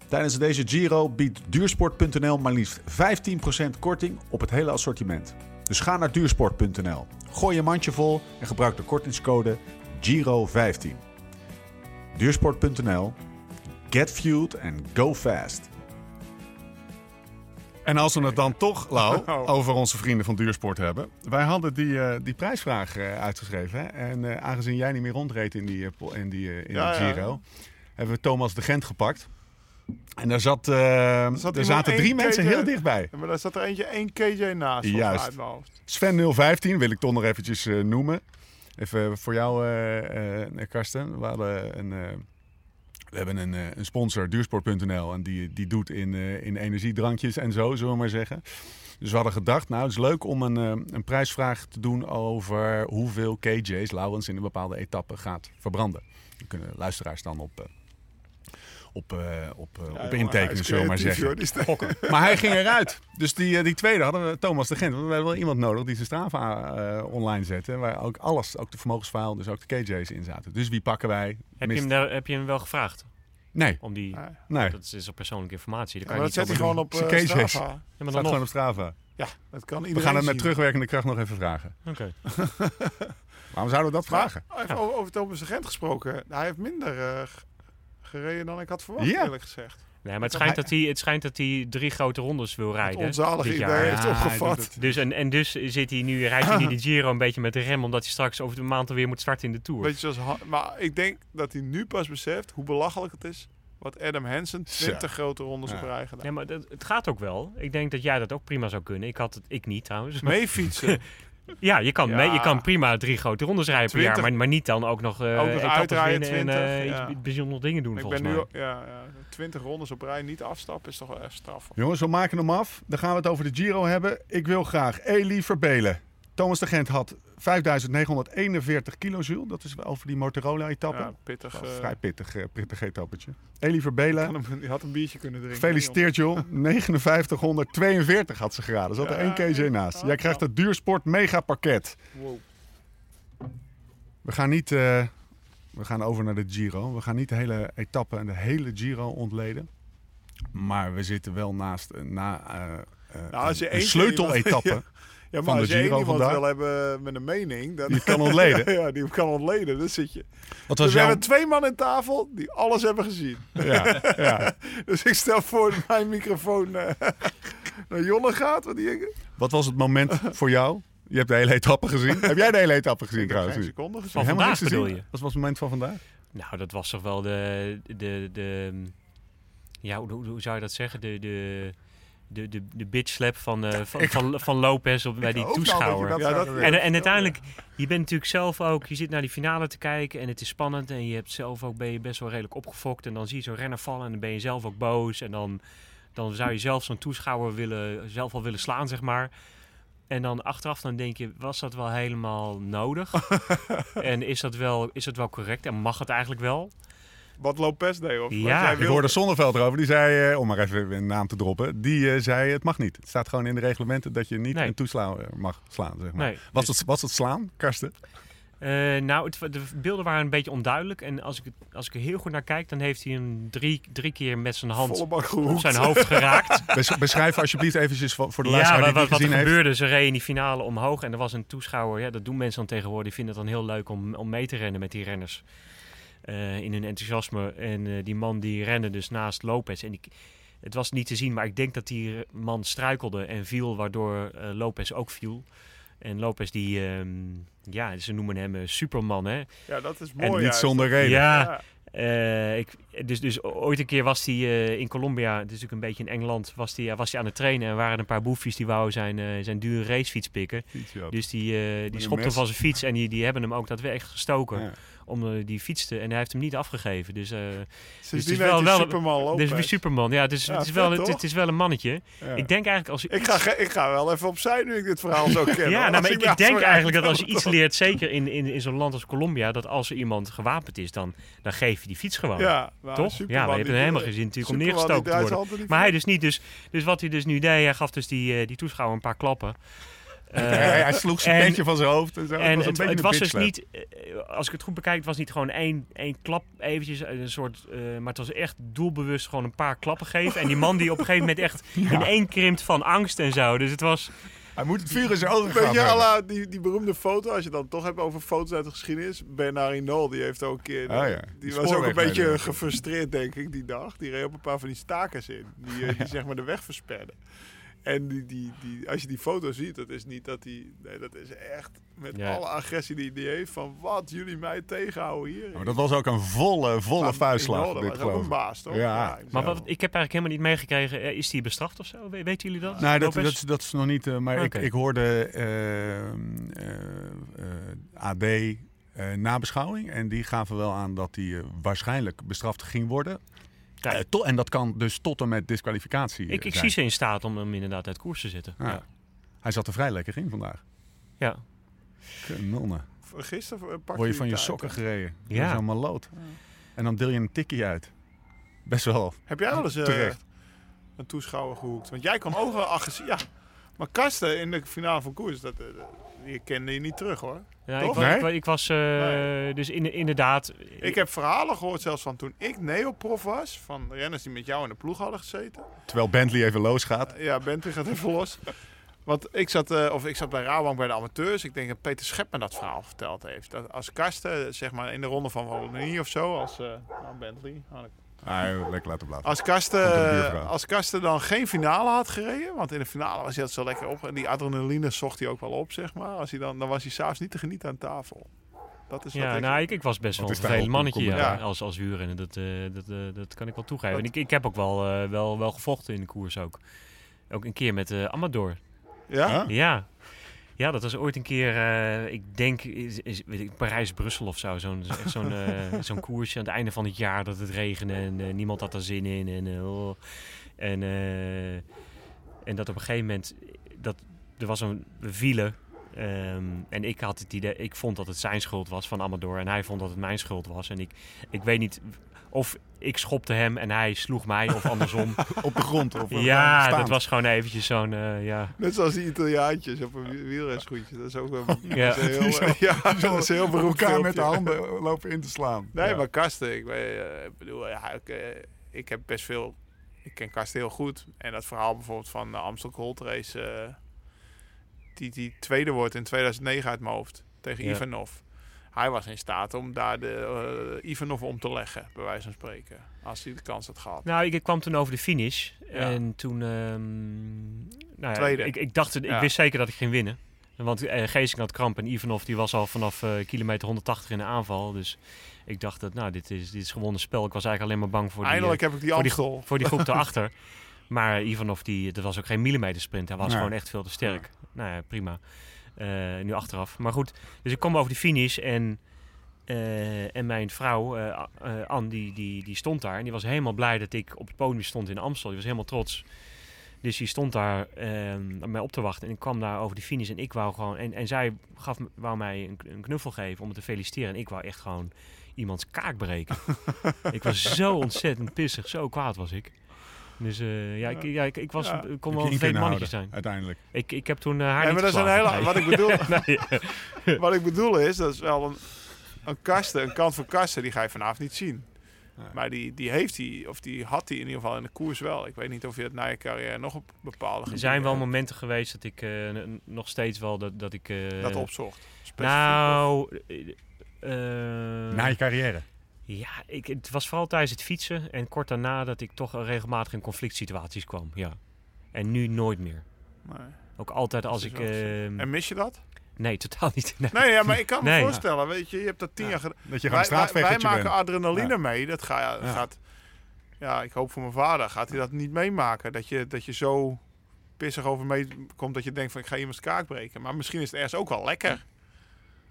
Tijdens deze Giro biedt duursport.nl maar liefst 15% korting op het hele assortiment. Dus ga naar duursport.nl, gooi je mandje vol en gebruik de kortingscode GIRO15. Duursport.nl Get fueled and go fast. En als we het dan toch, Lau, [laughs] Oh. over onze vrienden van Duursport hebben. Wij hadden die, eh, die prijsvraag eh, uitgeschreven. Hè? En eh, aangezien jij niet meer rondreed in die, in die, in Ja, die ja. Giro, hebben we Thomas de Gent gepakt. En daar, zat, er zaten één drie mensen heel dichtbij. Maar daar zat er eentje 1 kj naast. Juist. Sven 015 wil ik toch nog eventjes noemen. Even voor jou, Karsten. We, hadden een, we hebben een, eh, een sponsor, duursport.nl. En die, die doet in, eh, in energiedrankjes en zo, zullen we maar zeggen. Dus we hadden gedacht, nou het is leuk om een, eh, een prijsvraag te doen over hoeveel kj's Laurens in een bepaalde etappe gaat verbranden. Dan kunnen luisteraars dan op, op, eh, op, eh, Ja, op intekenen, zullen we maar zeggen. Maar hij ging eruit. Dus die, eh, die tweede hadden we Thomas de Gent. Want we hebben wel iemand nodig die zijn Strava eh, online zette. Waar ook alles, ook de vermogensfile, dus ook de KJ's in zaten. Dus wie pakken wij? Heb je, hem daar, heb je hem wel gevraagd? Nee, Om die, Ja, nee. Dat is op persoonlijke informatie. Dat maar kan dat je zet hij gewoon op uh. Strava. Ja, maar Staat dan gewoon op Strava. Ja, dat kan We iedereen gaan het met terugwerkende kracht nog even vragen. Oké. [laughs] Waarom zouden we dat vragen? Maar even over, over Thomas de Gent gesproken. Hij heeft minder eh, gereden dan ik had verwacht, Ja. eerlijk gezegd. Nee, maar het schijnt, dat hij, het schijnt dat hij drie grote rondes wil Het rijden. onzalige dit idee jaar. heeft opgevat. Dus, en, en dus zit hij nu, rijdt hij nu [laughs] de Giro een beetje met de rem, omdat hij straks over de maand alweer moet starten in de Tour. Beetje zoals, maar ik denk dat hij nu pas beseft hoe belachelijk het is wat Adam Hansen 20 grote rondes Ja. op rij gedaan. Ja, maar dat, het gaat ook wel. Ik denk dat jij dat ook prima zou kunnen. Ik had het, ik niet trouwens. Mee fietsen. [laughs] Ja, je kan, Ja. mee- je kan prima drie grote rondes rijden per jaar, 20. maar, maar niet dan ook nog, eh Ook nog etappes uitrijden, winnen en 20, eh, ja. iets bijzondere dingen doen ik volgens ben nu mij. al- ja, ja, 20 rondes op rij niet afstappen is toch wel echt straf. Jongens, we maken hem af. Dan gaan we het over de Giro hebben. Ik wil graag Elie Verbelen. Thomas de Gent had 5941 kilojoule. Dat is wel over die Motorola-etappe. Ja, pittig. Eh, vrij pittig, eh, pittig etappetje. Elie Verbelen. had een biertje kunnen drinken. Gefeliciteerd, joh. [laughs] 5942 had ze geraden. Zat er Ja, één KJ naast. Jij krijgt het duursport megapakket. Wow. We gaan niet... eh, we gaan over naar de Giro. We gaan niet de hele etappe en de hele Giro ontleden. Maar we zitten wel naast een, na, Nou, als je een, sleuteletappe. [laughs] Ja, maar van de als je één Giro iemand vandaag. wil hebben met een mening... Dan, Die kan ontleden. [laughs] ja, die kan ontleden. Dan zit je. Wat Dus we hebben twee man aan tafel die alles hebben gezien. Ja, [laughs] ja. Dus ik stel voor dat mijn microfoon eh, naar Jonne gaat. Want die, Wat was het moment voor jou? Je hebt de hele etappe gezien. Heb jij de hele etappe gezien ik heb trouwens? geen seconde gezien. Van Helemaal vandaag bedoel je? Wat was het moment van vandaag? Nou, dat was toch wel de. de, de ja, hoe, hoe, hoe zou je dat zeggen? De, de, de, de, de bitch slap van, eh, van, van, van Lopez op, bij die nou toeschouwer. dat Ja, dat-. En, en uiteindelijk, je bent natuurlijk zelf ook, je zit naar die finale te kijken en het is spannend en je hebt zelf ook, ben je best wel redelijk opgefokt en dan zie je zo'n renner vallen en dan ben je zelf ook boos en dan, dan zou je zelf zo'n toeschouwer willen, zelf al willen slaan, zeg maar. En dan achteraf dan denk je, was dat wel helemaal nodig? [laughs] en is dat, wel, is dat wel correct en mag het eigenlijk wel? Wat Lopez deed. Of Ja, ik hoorde Zonneveld erover. Die zei, eh, om maar even een naam te droppen. Die eh, zei, het mag niet. Het staat gewoon in de reglementen dat je niet Nee. een toeslauwer mag slaan. Zeg maar. Nee. was, het, was het slaan, Karsten? Eh, nou, het, de beelden waren een beetje onduidelijk. En als ik, het- als ik er heel goed naar kijk, dan heeft hij hem drie, drie keer met zijn hand op zijn hoofd geraakt. [laughs] Bes- beschrijf alsjeblieft eventjes voor de ja, luisteraar wat, die wat, er heeft. gebeurde, ze reden in die finale omhoog en er was een toeschouwer. Ja, dat doen mensen dan tegenwoordig. Die vinden het dan heel leuk om, om mee te rennen met die renners. Eh, in hun enthousiasme. En eh, die man die rende dus naast Lopez. En ik, het was niet te zien, maar ik denk dat die man struikelde en viel, waardoor eh, Lopez ook viel. En Lopez die, ehm, ja, ze noemen hem Superman, hè. Ja, dat is En mooi. niet juist. zonder reden. Ja, eh, ik, dus, dus ooit een keer was hij eh, in Colombia, het is natuurlijk een beetje in Engeland, was hij was hij aan het trainen en waren er een paar boefjes die wouden zijn, eh, zijn dure racefiets pikken. Fietsje Dus die, eh die mes. van zijn fiets en die, die hebben hem ook daadwerkelijk gestoken Ja. Om eh, die fiets te, en hij heeft hem niet afgegeven. Dus, eh Sindsdien het is wel- wel- Superman Lopez. dus Superman, ja, dus Ja, het, is wel, het, is wel een mannetje. Ja. Ik denk eigenlijk als Ik ga, ik ga wel even opzij nu ik dit verhaal zo ken. [laughs] ja, nou, maar ik, ik denk eigenlijk dat als je iets leert, zeker in, in, in zo'n land als Colombia, dat als er iemand gewapend is, dan, dan geef je die fiets gewoon. Ja, maar Toch? Superman, Ja, maar je hebt er helemaal geen zin natuurlijk om neergestoken te worden. Maar hij dus niet. Dus, dus wat hij dus nu deed, hij gaf dus die, eh, die toeschouwer een paar klappen. Eh, hij, hij sloeg zijn en- petje van zijn hoofd. En, zo. en was een het, beetje het was dus niet, eh, als ik het goed bekijk, het was niet gewoon één, één klap eventjes, een soort, eh, maar het was echt doelbewust gewoon een paar klappen geven. En die man die op een gegeven moment echt [laughs] ineen krimpt van angst en zo. Dus het was, Hij moet het vuur in zijn ogen Weet gaan je, die, die beroemde foto, als je dan toch hebt over foto's uit de geschiedenis. Bernard Hinault, die heeft ook een keer... Ja, die, die was ook een beetje gefrustreerd, denk ik, die dag. Die reed op een paar van die stakers in. Die, eh, [laughs] die zeg maar de weg versperden. En die, die, die, als je die foto ziet, dat is niet dat hij... Nee, dat is echt met Ja. alle agressie die hij heeft. Van wat jullie mij tegenhouden hier. Maar dat was ook een volle, volle Maar vuistslag. Hinault, dat dit was ook een ik. baas, toch? Ja. ik maar wat, ik heb eigenlijk helemaal niet meegekregen. Eh, Is die bestraft of zo? We- weten jullie dat? Nee, dat, dat, dat is nog niet. eh, maar ik, ik hoorde eh, eh, eh, AD nabeschouwing. En die gaven wel aan dat hij waarschijnlijk bestraft ging worden. Kijk. Eh, to- en dat kan dus tot en met disqualificatie. eh, ik ik zijn. zie ze in staat om hem inderdaad uit koers te zetten. Ja. Ja. Hij zat er vrij lekker in vandaag. ja. Kanonnen. Gisteren eh, Word je van je uit, sokken gereden. Ja. Ja. Zo'n maloot. En dan deel je een tikkie uit. Best wel. Heb jij wel eens eh, Terecht. een toeschouwer gehoekt? Want jij kan ook wel agressief. Ja, maar Karsten in de finale van koers, dat, eh, die kende je niet terug hoor. Ja, ik, Nee? ik, wa- ik was eh, Nee. dus in, inderdaad. Ik heb verhalen gehoord zelfs van toen ik neoprof was. Van renners die met jou in de ploeg hadden gezeten. Terwijl Bentley even losgaat. Ja, Bentley gaat even los. Want ik zat, eh, of ik zat bij Rabank bij de amateurs. Ik denk dat Peter Schep me dat verhaal verteld heeft. Dat als Karsten, zeg maar in de ronde van Wallonie of zo, als eh nou, Bentley, had ik Ah, lekker laten blazen. Als Karsten, als Karsten dan geen finale had gereden, want in de finale was hij dat zo lekker op. En die adrenaline zocht hij ook wel op, zeg maar. Als hij dan, dan was hij s'avonds niet te genieten aan tafel. Dat is wat Ja, ik... nou, ik, ik was best wel een vervelend mannetje ja, als, als wielrenner. Dat, eh, dat, eh, dat kan ik wel toegeven. En ik, ik heb ook wel, eh, wel, wel gevochten in de koers ook. Ook een keer met eh Amador. Ja? Ja? Ja. Dat was ooit een keer, eh, ik denk, is, ik, Parijs-Brussel of zo. Zo'n eh, zo'n koersje aan het einde van het jaar dat het regende en eh, niemand had er zin in. En, eh, oh. en, eh, en dat op een gegeven moment, dat, er was een we vielen. ehm, en ik had het idee, ik vond dat het zijn schuld was van Amador. En hij vond dat het mijn schuld was. En ik, ik weet niet of ik schopte hem en hij sloeg mij of andersom. [laughs] Op de grond? Of, ja, staand? dat was gewoon eventjes zo'n, eh, ja... Net zoals die Italiaantjes op een wielrenschoentje. Dat is ook wel [laughs] Ja. dat is heel, [laughs] ja, dat is een heel beroemd elkaar met de handen lopen in te slaan. Nee, Ja. maar Karsten, ik, eh, bedoel, ja, ik, eh, ik heb best veel... Ik ken Karsten heel goed. En dat verhaal bijvoorbeeld van de Amstel Gold Race... eh, die, die tweede wordt in 2009 uit mijn hoofd. Tegen Ja. Ivanov. Hij was in staat om daar de eh, Ivanov om te leggen, bij wijze van spreken. Als hij de kans had gehad. Nou, ik, ik kwam toen over de finish. Ja. En toen... ehm, nou ja, Tweede. Ik, ik dacht, ik Ja. wist zeker dat ik ging winnen. Want eh, Geesing had kramp en Ivanov die was al vanaf eh, kilometer 180 in de aanval. Dus ik dacht dat, nou, dit is, dit is gewonnen spel. Ik was eigenlijk alleen maar bang voor die, Eindelijk heb ik die voor die, voor die groep [laughs] daarachter. Maar Ivanov, die, dat was ook geen millimeter sprint. Hij was Nee. gewoon echt veel te sterk. Nou ja, prima. Eh, nu achteraf. Maar goed, dus ik kom over die finish en, eh, en mijn vrouw, eh Anne, die, die, die stond daar. En die was helemaal blij dat ik op het podium stond in Amstel. Die was helemaal trots. Dus die stond daar eh, mij op te wachten. En ik kwam daar over die finish en ik wou gewoon... En, en zij gaf, wou mij een, een knuffel geven om me te feliciteren. En ik wou echt gewoon iemands kaak breken. [laughs] ik was zo ontzettend pissig. Zo kwaad was ik. Dus eh, ja, ik, ja, ik, ik, was, Ja. kon wel een vervelend mannetje houden, zijn. Uiteindelijk. Ik, ik heb toen eh, haar Ja, niet maar dat is een hele... Nee. Wat ik bedoel, [laughs] Nee. [laughs] wat ik bedoel is, dat is wel een, een kasten, een kant van kasten, die ga je vanavond niet zien. Nee. Maar die, die heeft hij, of die had hij in ieder geval in de koers wel. Ik weet niet of je het na je carrière nog op bepaalde Er zijn wel momenten geweest dat ik eh, nog steeds wel dat, dat ik... eh, dat opzocht. Nou... Na je carrière. Ja, ik, het was vooral tijdens het fietsen en kort daarna dat ik toch regelmatig in conflict situaties kwam. Ja. En nu nooit meer. Nee. Ook altijd als ik... ehm, En mis je dat? nee, totaal niet. [laughs] Nee. Nee, ja, maar ik kan me Nee. voorstellen, weet je, je hebt dat tien jaar gedaan. Dat je Wij, wij, wij maken bent. adrenaline Ja. mee. Dat ga, ja, Ja. gaat, ja, ik hoop voor mijn vader, gaat hij dat niet meemaken. Dat je, dat je zo pissig over mee komt dat je denkt van ik ga iemands kaak breken. Maar misschien is het ergens ook wel lekker,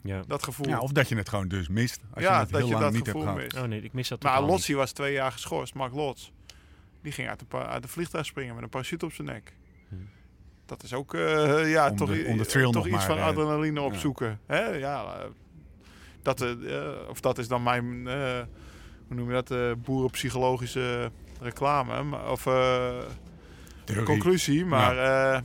Ja. dat gevoel. Ja, of dat je het gewoon dus mist. Als Ja, je het dat heel je lang dat niet hebt gevoel gehad. mist. Oh nee, ik mis dat Maar Lotsie was twee jaar geschorst, Mark Lots. Die ging uit de, uit de vliegtuig springen met een parachute op zijn nek. Hm. Dat is ook eh, ja, Om toch, de- i- om de thrill toch nog iets maar, van eh, adrenaline ja. opzoeken. Hè? Ja, eh, dat, of dat is dan mijn, eh, hoe noem je dat, eh, boerenpsychologische reclame. Of eh, conclusie. Maar ja,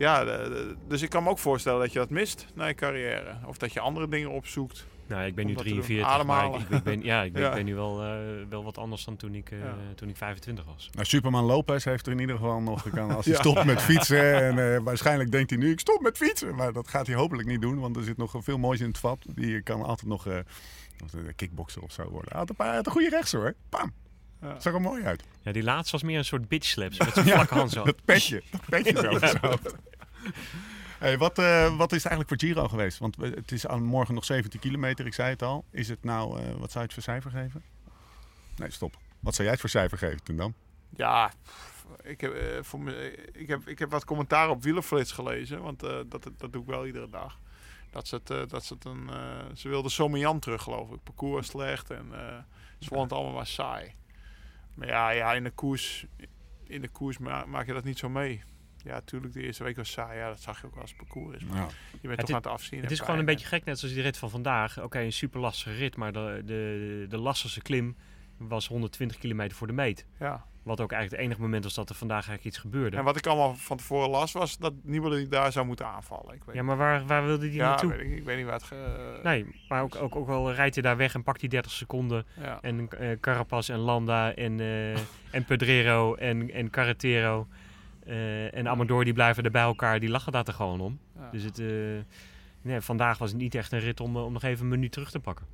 ja de- de- dus ik kan me ook voorstellen dat je dat mist na je carrière. Of dat je andere dingen opzoekt. Nou, ik ben nu Om dat te doen. 43, maar ik, ben, ja, ik [laughs] ben, Ja. ik ben nu wel, eh, wel wat anders dan toen ik, eh, Ja. toen ik 25 was. Nou, Superman Lopez heeft er in ieder geval nog gekund als hij Ja. stopt met fietsen. [laughs] En eh, waarschijnlijk denkt hij nu, ik stop met fietsen. Maar dat gaat hij hopelijk niet doen, want er zit nog veel moois in het vat. Die kan altijd nog eh of, zo worden. Hij had een, paar, had een goede rechts hoor. Pam. Ja. Zag er mooi uit. Ja, die laatste was meer een soort bitch slaps met zo'n Ja, vlakke hand zo. Dat petje. Dat petje zo. zijn hoofd. Hey, wat, eh, wat is het eigenlijk voor Giro geweest? Want we- het is aan morgen nog 17 kilometer, ik zei het al. Is het nou, eh, wat zou je het voor cijfer geven? Nee, stop. Wat zou jij het voor cijfer geven toen dan? Ja, ik heb, eh, voor me, ik, heb, ik heb wat commentaar op Wielerflits gelezen, want eh, dat, dat doe ik wel iedere dag. Dat ze het, eh, dat ze het een, eh, ze wilden Somian terug geloof ik. Parcours slecht en eh ze vonden het allemaal maar saai. Maar ja, ja in de koers, in de koers ma- maak je dat niet zo mee. Ja, tuurlijk, de eerste week was saai. Ja, dat zag je ook wel als het parcours is. Maar je bent Het toch is- aan het afzien. Het is gewoon een beetje gek, net zoals die rit van vandaag. Oké, een super lastige rit, maar de, de, de lastigste klim was 120 kilometer voor de meet. Ja. Wat ook eigenlijk het enige moment was dat er vandaag eigenlijk iets gebeurde. En wat ik allemaal van tevoren las, was dat niemand die daar zou moeten aanvallen. Ik weet, Ja, maar waar, waar wilde die ja, naartoe? weet ik, ik weet niet waar het... Ge, Nee, maar ook, ook, ook al rijdt hij daar weg en pakt hij 30 seconden. ja. En eh Carapaz en Landa en, eh, en Pedrero en, en Carretero eh, en Amador die blijven er bij elkaar. Die lachen daar er gewoon om. Ja. Dus het, nee, vandaag was het niet echt een rit om, om nog even een minuut terug te pakken.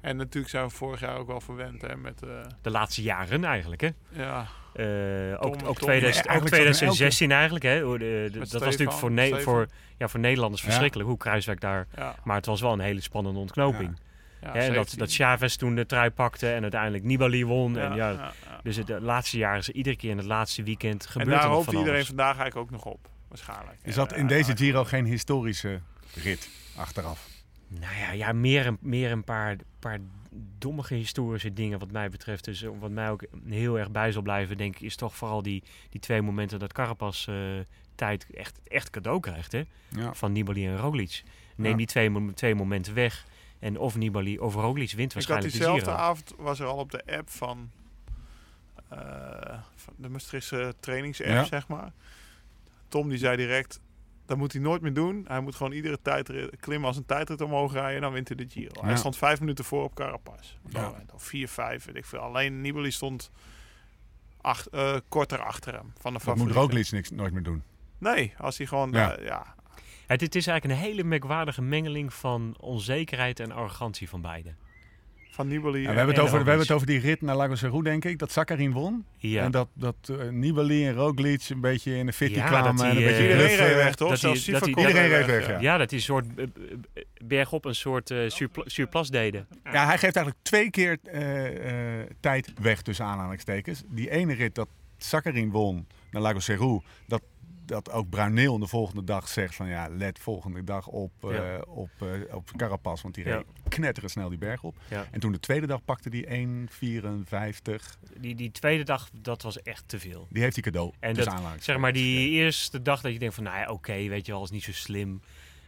En natuurlijk zijn we vorig jaar ook wel verwend hè, met... eh, De laatste jaren eigenlijk, hè? ja, Eh, ook, Tom- ook, Tom- 2000 Ja, ook eigenlijk 2016 eigenlijk. Hè? De- de- dat was natuurlijk voor, Ne- voor, ja, voor Nederlanders Ja. verschrikkelijk hoe Kruiswijk daar... ja, Maar het was wel een hele spannende ontknoping. en dat, 17. dat Chavez toen de trui pakte en uiteindelijk Nibali won. en ja, ja, ja. Dus het de laatste jaren is er iedere keer in het laatste weekend En gebeurt daar hoopt van iedereen alles. vandaag eigenlijk ook nog op. Waarschijnlijk. Is dat in deze. Giro geen historische rit achteraf? Nou ja, ja meer, een, meer een paar, paar dommige historische dingen wat mij betreft. Dus eh, wat mij ook heel erg bij zal blijven, denk ik, is toch vooral die, die twee momenten dat Carapaz eh, tijd echt, echt cadeau krijgt. Hè? Ja. Van Nibali en Roglic. Neem Ja. die twee, twee momenten weg. En of Nibali of Roglic wint Ik had waarschijnlijk de diezelfde avond, was er al op de app van, eh, van de Maastrichtse trainingsapp, Ja. zeg maar. Tom die zei direct, dat moet hij nooit meer doen. Hij moet gewoon iedere tijd klimmen als een tijdrit omhoog rijden en dan wint hij de Giro. Hij stond vijf minuten voor op Carapaz. Ja. Of vier, vijf, weet ik veel. Alleen Nibali stond acht, eh, korter achter hem. Van de Dat moet favorieten. Roglic niks, nooit meer doen. Nee, als hij gewoon, Ja. ja. ja, Het, het is eigenlijk een hele merkwaardige mengeling van onzekerheid en arrogantie van beiden. Van Nibali. Ja, we en- hebben, het over, we hebben het over die rit naar Lagos Seru, denk ik. Dat Sakharin won. Ja. En dat, dat eh, Nibali en Roglic een beetje in de fitty Ja, kwamen. en een beetje eh, Iedereen reed weg, toch? dat Zelfs die- dat die- Iedereen reed weg, ja. Ja, dat die soort eh, bergop een soort eh surpla- surplus deden. Ja, hij geeft eigenlijk twee keer eh, eh, tijd weg tussen aanhalingstekens. Die ene rit dat Sakharin won naar Lagos Seru, dat, dat ook Bruineel de volgende dag zegt van ja, let volgende dag op, eh op, eh, op Carapaz, want die Ja. reed knetterend snel die berg op. Ja. En toen de tweede dag pakte die 1,54. Die, die tweede dag, dat was echt te veel. Die heeft hij cadeau. En tussen dat, zeg maar, die eerste dag dat je denkt van, nou ja, oké, weet je wel, is niet zo slim.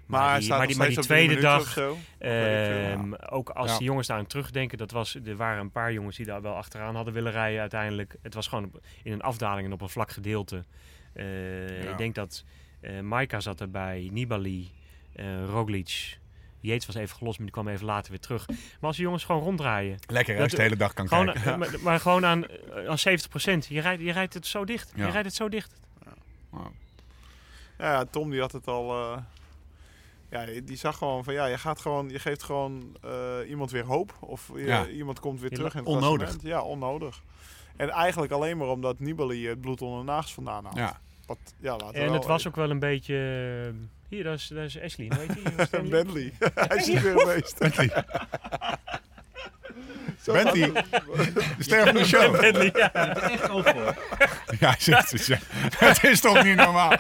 Maar, die, staat maar die, maar die tweede dag, ehm, ook als Ja. die jongens daar aan terugdenken, dat was, er waren een paar jongens die daar wel achteraan hadden willen rijden uiteindelijk. Het was gewoon op- in een afdaling en op een vlak gedeelte. Eh, Ja. Ik denk dat eh Maika zat erbij, Nibali, eh Roglic. Yates was even gelost, maar die kwam even later weer terug. Maar als die jongens gewoon ronddraaien, Lekker dat- als je de hele dag kan gewoon, kijken. maar, maar gewoon aan, aan 70%. Je rijdt, je rijdt het zo dicht. Ja. Je rijdt het zo dicht. Ja, Tom die had het al. eh, ja, die- zag gewoon van ja, je gaat gewoon, je geeft gewoon eh, iemand weer hoop. Of je- Ja. iemand komt weer Ja, terug in het onnodig. klassement. Ja, onnodig. En eigenlijk alleen maar omdat Nibali het bloed onder de nagels vandaan had. Ja. Wat, ja, laten we En het was even- ook wel een beetje... eh, Hier, dat is, dat is Ashley. Heet die? Een? [laughs] Bentley. [laughs] Hij is hier weer geweest. [laughs] Bentley. het. De ster van de show. Bentley, ja. Zegt het. ja. Het is toch niet normaal.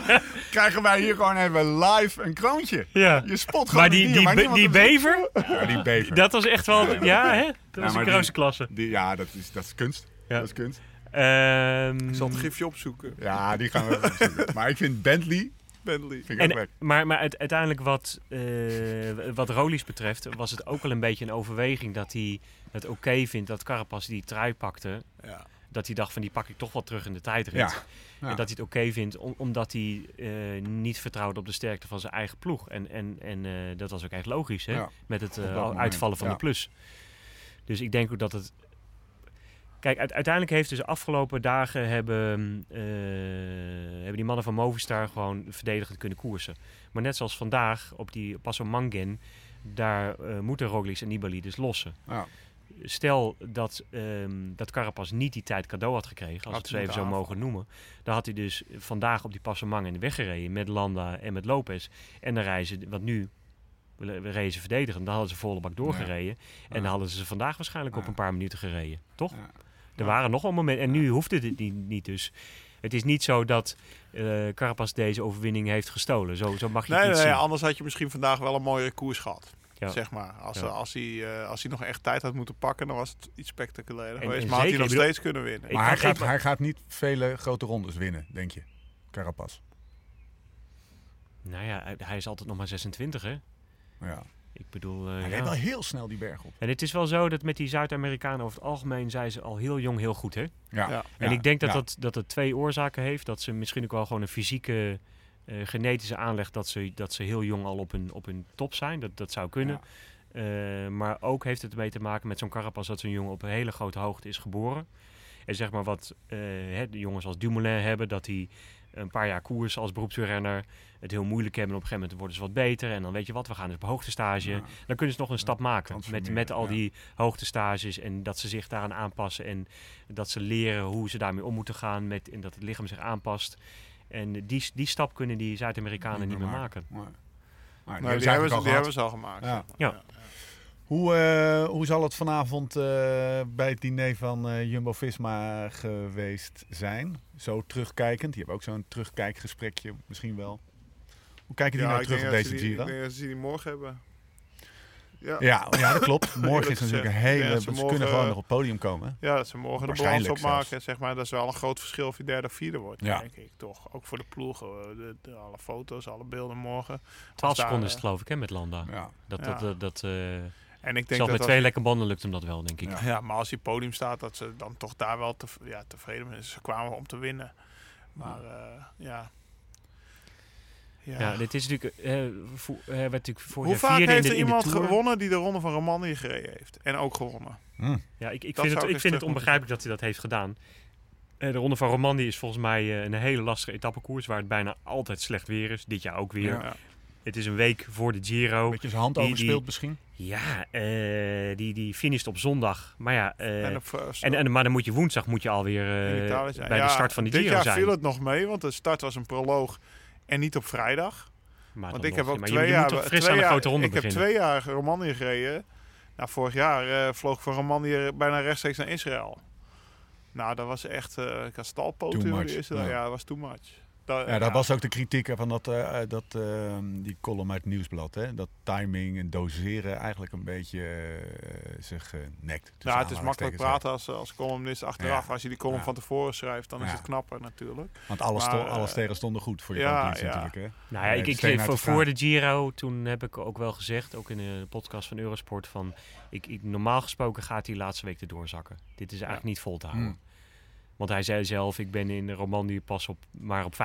Krijgen wij hier gewoon even live een kroontje. ja. Je spot gewoon Maar die, die, maar be- niemand die bever, Ja, die bever. dat was echt wel... Ja, hè? Dat was een die- grootste klasse. Die, ja, dat is, dat is kunst. Ja. Dat is kunst. Ehm, Ik zal het gifje opzoeken. Ja, die gaan we opzoeken. Maar ik vind Bentley, Bentley. vind ik en, maar maar uite- uiteindelijk wat, eh wat Roglic betreft, was het ook wel een beetje een overweging dat hij het oké vindt dat Carapaz die trui pakte. Ja. Dat hij dacht van die pak ik toch wel terug in de tijdrit. Ja. Ja. En dat hij het oké vindt om- omdat hij eh, niet vertrouwde op de sterkte van zijn eigen ploeg. En, en, en eh, dat was ook echt logisch hè? Ja. met het eh, uitvallen van ja. de plus. Dus ik denk ook dat het... Kijk, uite- uiteindelijk heeft dus de afgelopen dagen hebben, eh, hebben die mannen van Movistar gewoon verdedigend kunnen koersen. Maar net zoals vandaag op die Passo Mangen, daar eh, moeten Roglic en Nibali dus lossen. Ja. Stel dat, ehm dat Carapaz niet die tijd cadeau had gekregen, als we het zo even zo mogen noemen. Dan had hij dus vandaag op die Passo Mangen weggereden met Landa en met Lopez. En dan reizen, want nu we reden ze verdedigen, dan hadden ze volle bak doorgereden. En dan hadden ze vandaag waarschijnlijk op een paar minuten gereden, toch? Ja. Er waren nog wel momenten, en nu hoefde dit niet, niet dus. Het is niet zo dat eh Carapaz deze overwinning heeft gestolen. Zo, zo mag je Nee, het nee, niet nee, zien. anders had je misschien vandaag wel een mooiere koers gehad. Ja. Zeg maar. Als, Ja. als, hij, eh, als hij nog echt tijd had moeten pakken, dan was het iets spectaculairer En- geweest. en Maar had hij nog bedoel- steeds kunnen winnen. Maar hij gaat, hij gaat niet vele grote rondes winnen, denk je, Carapaz. Nou ja, hij- hij is altijd nog maar 26, hè? Ja. Ik bedoel, eh, Hij ja. rijdt wel heel snel die berg op. En het is wel zo dat met die Zuid-Amerikanen over het algemeen zijn ze al heel jong heel goed, hè? Ja. Ja. En ik denk dat, ja. dat, dat het twee oorzaken heeft. Dat ze misschien ook wel gewoon een fysieke, eh, genetische aanleg... Dat ze, dat ze heel jong al op hun, op hun top zijn. Dat, dat zou kunnen. Eh, maar ook heeft het ermee te maken met zo'n Carapaz... dat zo'n jongen op een hele grote hoogte is geboren. En zeg maar wat eh, hè, de jongens als Dumoulin hebben... dat hij een paar jaar koers als beroepsrenner. Het heel moeilijk hebben. En op een gegeven moment worden ze wat beter. En dan weet je wat, we gaan dus op hoogtestage. Ja. Dan kunnen ze nog een stap maken. Met, met al ja. die hoogtestages. En dat ze zich daaraan aanpassen. En dat ze leren hoe ze daarmee om moeten gaan. Met, en dat het lichaam zich aanpast. En die, die stap kunnen die Zuid-Amerikanen niet meer maken. Maar die, hebben, ze, al die hebben ze al gemaakt. Ja. Hoe, eh, hoe zal het vanavond eh, bij het diner van eh, Jumbo-Visma geweest zijn? Zo terugkijkend. Je hebt ook zo'n terugkijkgesprekje misschien wel. Hoe kijken die Ja, nou terug op deze ze die- Giro? Ik denk dat ze die morgen hebben. Ja, Ja, ja, dat klopt. [laughs] Morgen is natuurlijk een hele... Ja, ze ze kunnen gewoon nog op het podium komen. Ja, dat ze morgen de balans Waarschijnlijk opmaken. Zeg maar, dat is wel een groot verschil of je derde of vierde wordt, Ja. denk ik toch. Ook voor de ploeg. eh, De, de- alle foto's, alle beelden morgen. 12 daar, seconden is het geloof ik hè, met Landa. Ja. Dat, Ja. dat, dat, dat, eh, En ik denk zelfs dat met twee lekke banden lukt hem dat wel, denk ik. Ja. Ja, maar als hij podium staat, dat ze dan toch daar wel te, ja, tevreden zijn. Ze kwamen om te winnen. Maar eh, ja. Ja. Ja, dit is natuurlijk, eh vo- eh, werd natuurlijk voor Hoe de vaak heeft in er iemand gewonnen die de ronde van Romandie gereden heeft? En ook gewonnen. Hm. Ja, ik, ik vind, het, ik vind het onbegrijpelijk dat hij dat heeft gedaan. Eh, de Ronde van Romandie is volgens mij eh, een hele lastige etappekoers waar het bijna altijd slecht weer is. Dit jaar ook weer. Ja. Het is een week voor de Giro. Beetje zijn hand Die- die- overspeeld misschien. Ja, eh, die, die finisht op zondag. Maar ja, eh, en, op, eh, en, en, maar dan moet je woensdag moet je alweer eh, in Italië zijn. bij Ja, de start van de dit Giro jaar zijn. viel het nog mee, want de start was een proloog en niet op vrijdag. Maar Want ik heb ook twee jaar, twee aan de jaar- grote ronde ik heb beginnen. twee jaar Romandie gereden. Nou, vorig jaar eh, vloog ik van Romandie bijna rechtstreeks naar Israël. Nou, dat was echt, eh ik had stalpoten. Too in much, de eerste ja. Ja, dat was too much. Dat, Ja, dat was ook de kritiek van dat, eh, dat, eh, die column uit het Nieuwsblad. Hè? Dat timing en doseren eigenlijk een beetje eh, zich eh, nekt. Ja, het is makkelijk praten als, als columnist achteraf. Ja. Als je die column Ja. van tevoren schrijft, dan is het knapper natuurlijk. Want alles, Maar, sto- alle eh, sterren stonden goed voor je ja, natuurlijk. Hè? Nou ja, Eh, ik, ik, voor, de voor de Giro, toen heb ik ook wel gezegd, ook in de podcast van Eurosport, van ik, ik, normaal gesproken gaat die laatste week erdoor zakken. Dit is eigenlijk niet vol te houden. Hmm. Want hij zei zelf, ik ben in de Romandie pas op, maar op 85%.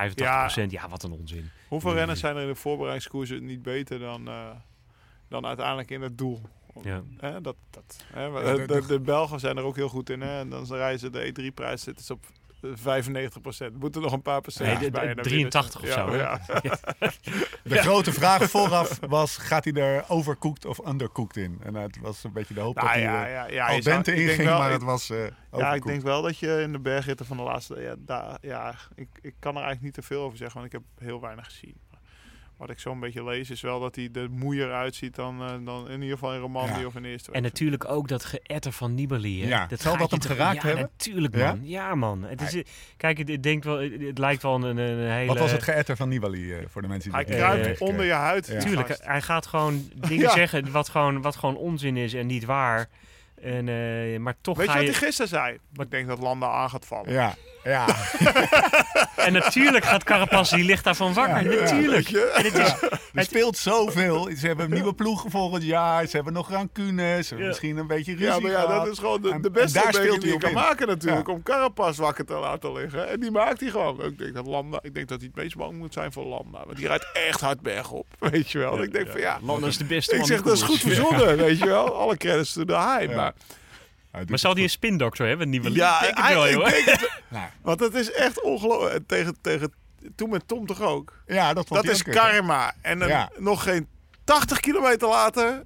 Ja, wat een onzin. Hoeveel Nee. renners zijn er in de voorbereidingskoersen niet beter dan, eh, dan uiteindelijk in het doel? Ja. Hè, dat, dat, hè, de, Belgen zijn er ook heel goed in. Hè? En dan rijden ze de E3-prijs, zitten ze op 95 procent. Moeten nog een paar procent Nee, bij. de- en dan 83 winnen of zo, Ja, hè? ja. [laughs] De grote vraag vooraf was, gaat hij er overcooked of undercooked in? En het was een beetje de hoop Nou, dat hij ja, eh, ja, ja, al denk inging, wel- maar ik- het was eh Ja, ik denk wel dat je in de bergritten van de laatste... Ja, daar, ja ik, ik kan er eigenlijk niet te veel over zeggen, want ik heb heel weinig gezien. Wat ik zo'n beetje lees is wel dat hij er moeier uitziet dan, eh, dan in ieder geval in Romandie Ja. of in eerste En natuurlijk ook dat geëtter van Nibali. Hè? Ja, zal gaat dat hem geraakt ja, hebben? natuurlijk man. Ja, man. Het is, kijk, het, het, denkt wel, het, het lijkt wel een, een hele... Wat was het geëtter van Nibali eh, voor de mensen die Hij dat kruipt onder je huid. Tuurlijk, gast. hij gaat gewoon [laughs] dingen Ja. zeggen wat gewoon, wat gewoon onzin is en niet waar. En, eh, maar toch Weet je wat hij gisteren zei? Ik denk dat Landa aan gaat vallen. Ja, ja. [laughs] En natuurlijk gaat Carapaz, die ligt daarvan wakker. Ja, natuurlijk. En het is, Er speelt zoveel. Ze hebben een nieuwe ploeg volgend jaar. Ze hebben nog rancunes. Ze hebben Ja. misschien een beetje ruzie Ja, maar ja, dat is gewoon de, de beste daar speelt die je hij kan in. maken natuurlijk. Ja. Om Carapaz wakker te laten liggen. En die maakt hij gewoon. Ik denk dat Landa, ik denk dat hij het meest bang moet zijn voor Landa. Want die rijdt echt hard bergop. [laughs] Weet je wel. ik denk van ja, Landa is de beste ik zeg dat is goed verzonnen. Weet je wel. Alle credits to the high. Ja. Maar Maar zal die een spindokter hebben? Nibali? ja, ik denk het wel, joh. het. [laughs] Nou, want het is echt ongelooflijk. En Tegen, tegen, toen met Tom toch ook. ja, dat Dat is karma. En dan Ja. nog geen 80 kilometer later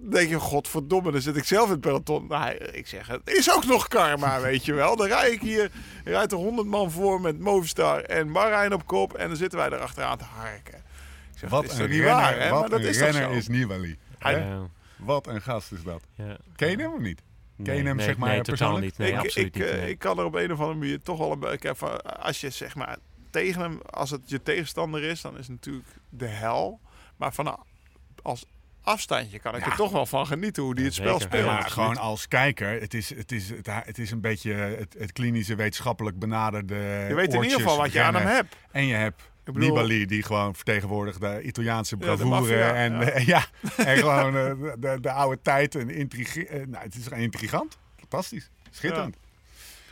denk je, godverdomme, dan zit ik zelf in het peloton. Nou, ik zeg, het is ook nog karma, [laughs] weet je wel. Dan rij ik hier, rijdt er 100 man voor met Movistar en Marijn op kop. En dan zitten wij er achteraan te harken. Ik zeg, Wat dat is een niet renner, waar, hè? wat Maar dat een is toch renner zo? is Nibali. Hij- hè? Ja, Wat een gast is dat. ja. Ken je hem of niet? Ken je Nee, hem, nee, zeg maar, nee, totaal persoonlijk? niet. Nee, ik, absoluut ik, niet. eh, nee. ik kan er op een of andere manier toch wel een beetje... van, Als je zeg maar tegen hem... Als het je tegenstander is, dan is het natuurlijk de hel. Maar van als afstandje kan ik Ja. er toch wel van genieten hoe die het Ja, spel zeker. speelt. Ja, maar gewoon als kijker, het is, het is, het, het is een beetje het, het klinische wetenschappelijk benaderde Je weet in ieder geval wat je aan hem hebt. En je hebt Ik bedoel- Nibali, die gewoon vertegenwoordigt de Italiaanse Ja, bravoure. maffia, en, ja. eh, ja, en gewoon eh, de, de, de oude tijd. En intrige, eh, nou, het is gewoon intrigant. Fantastisch. Schitterend.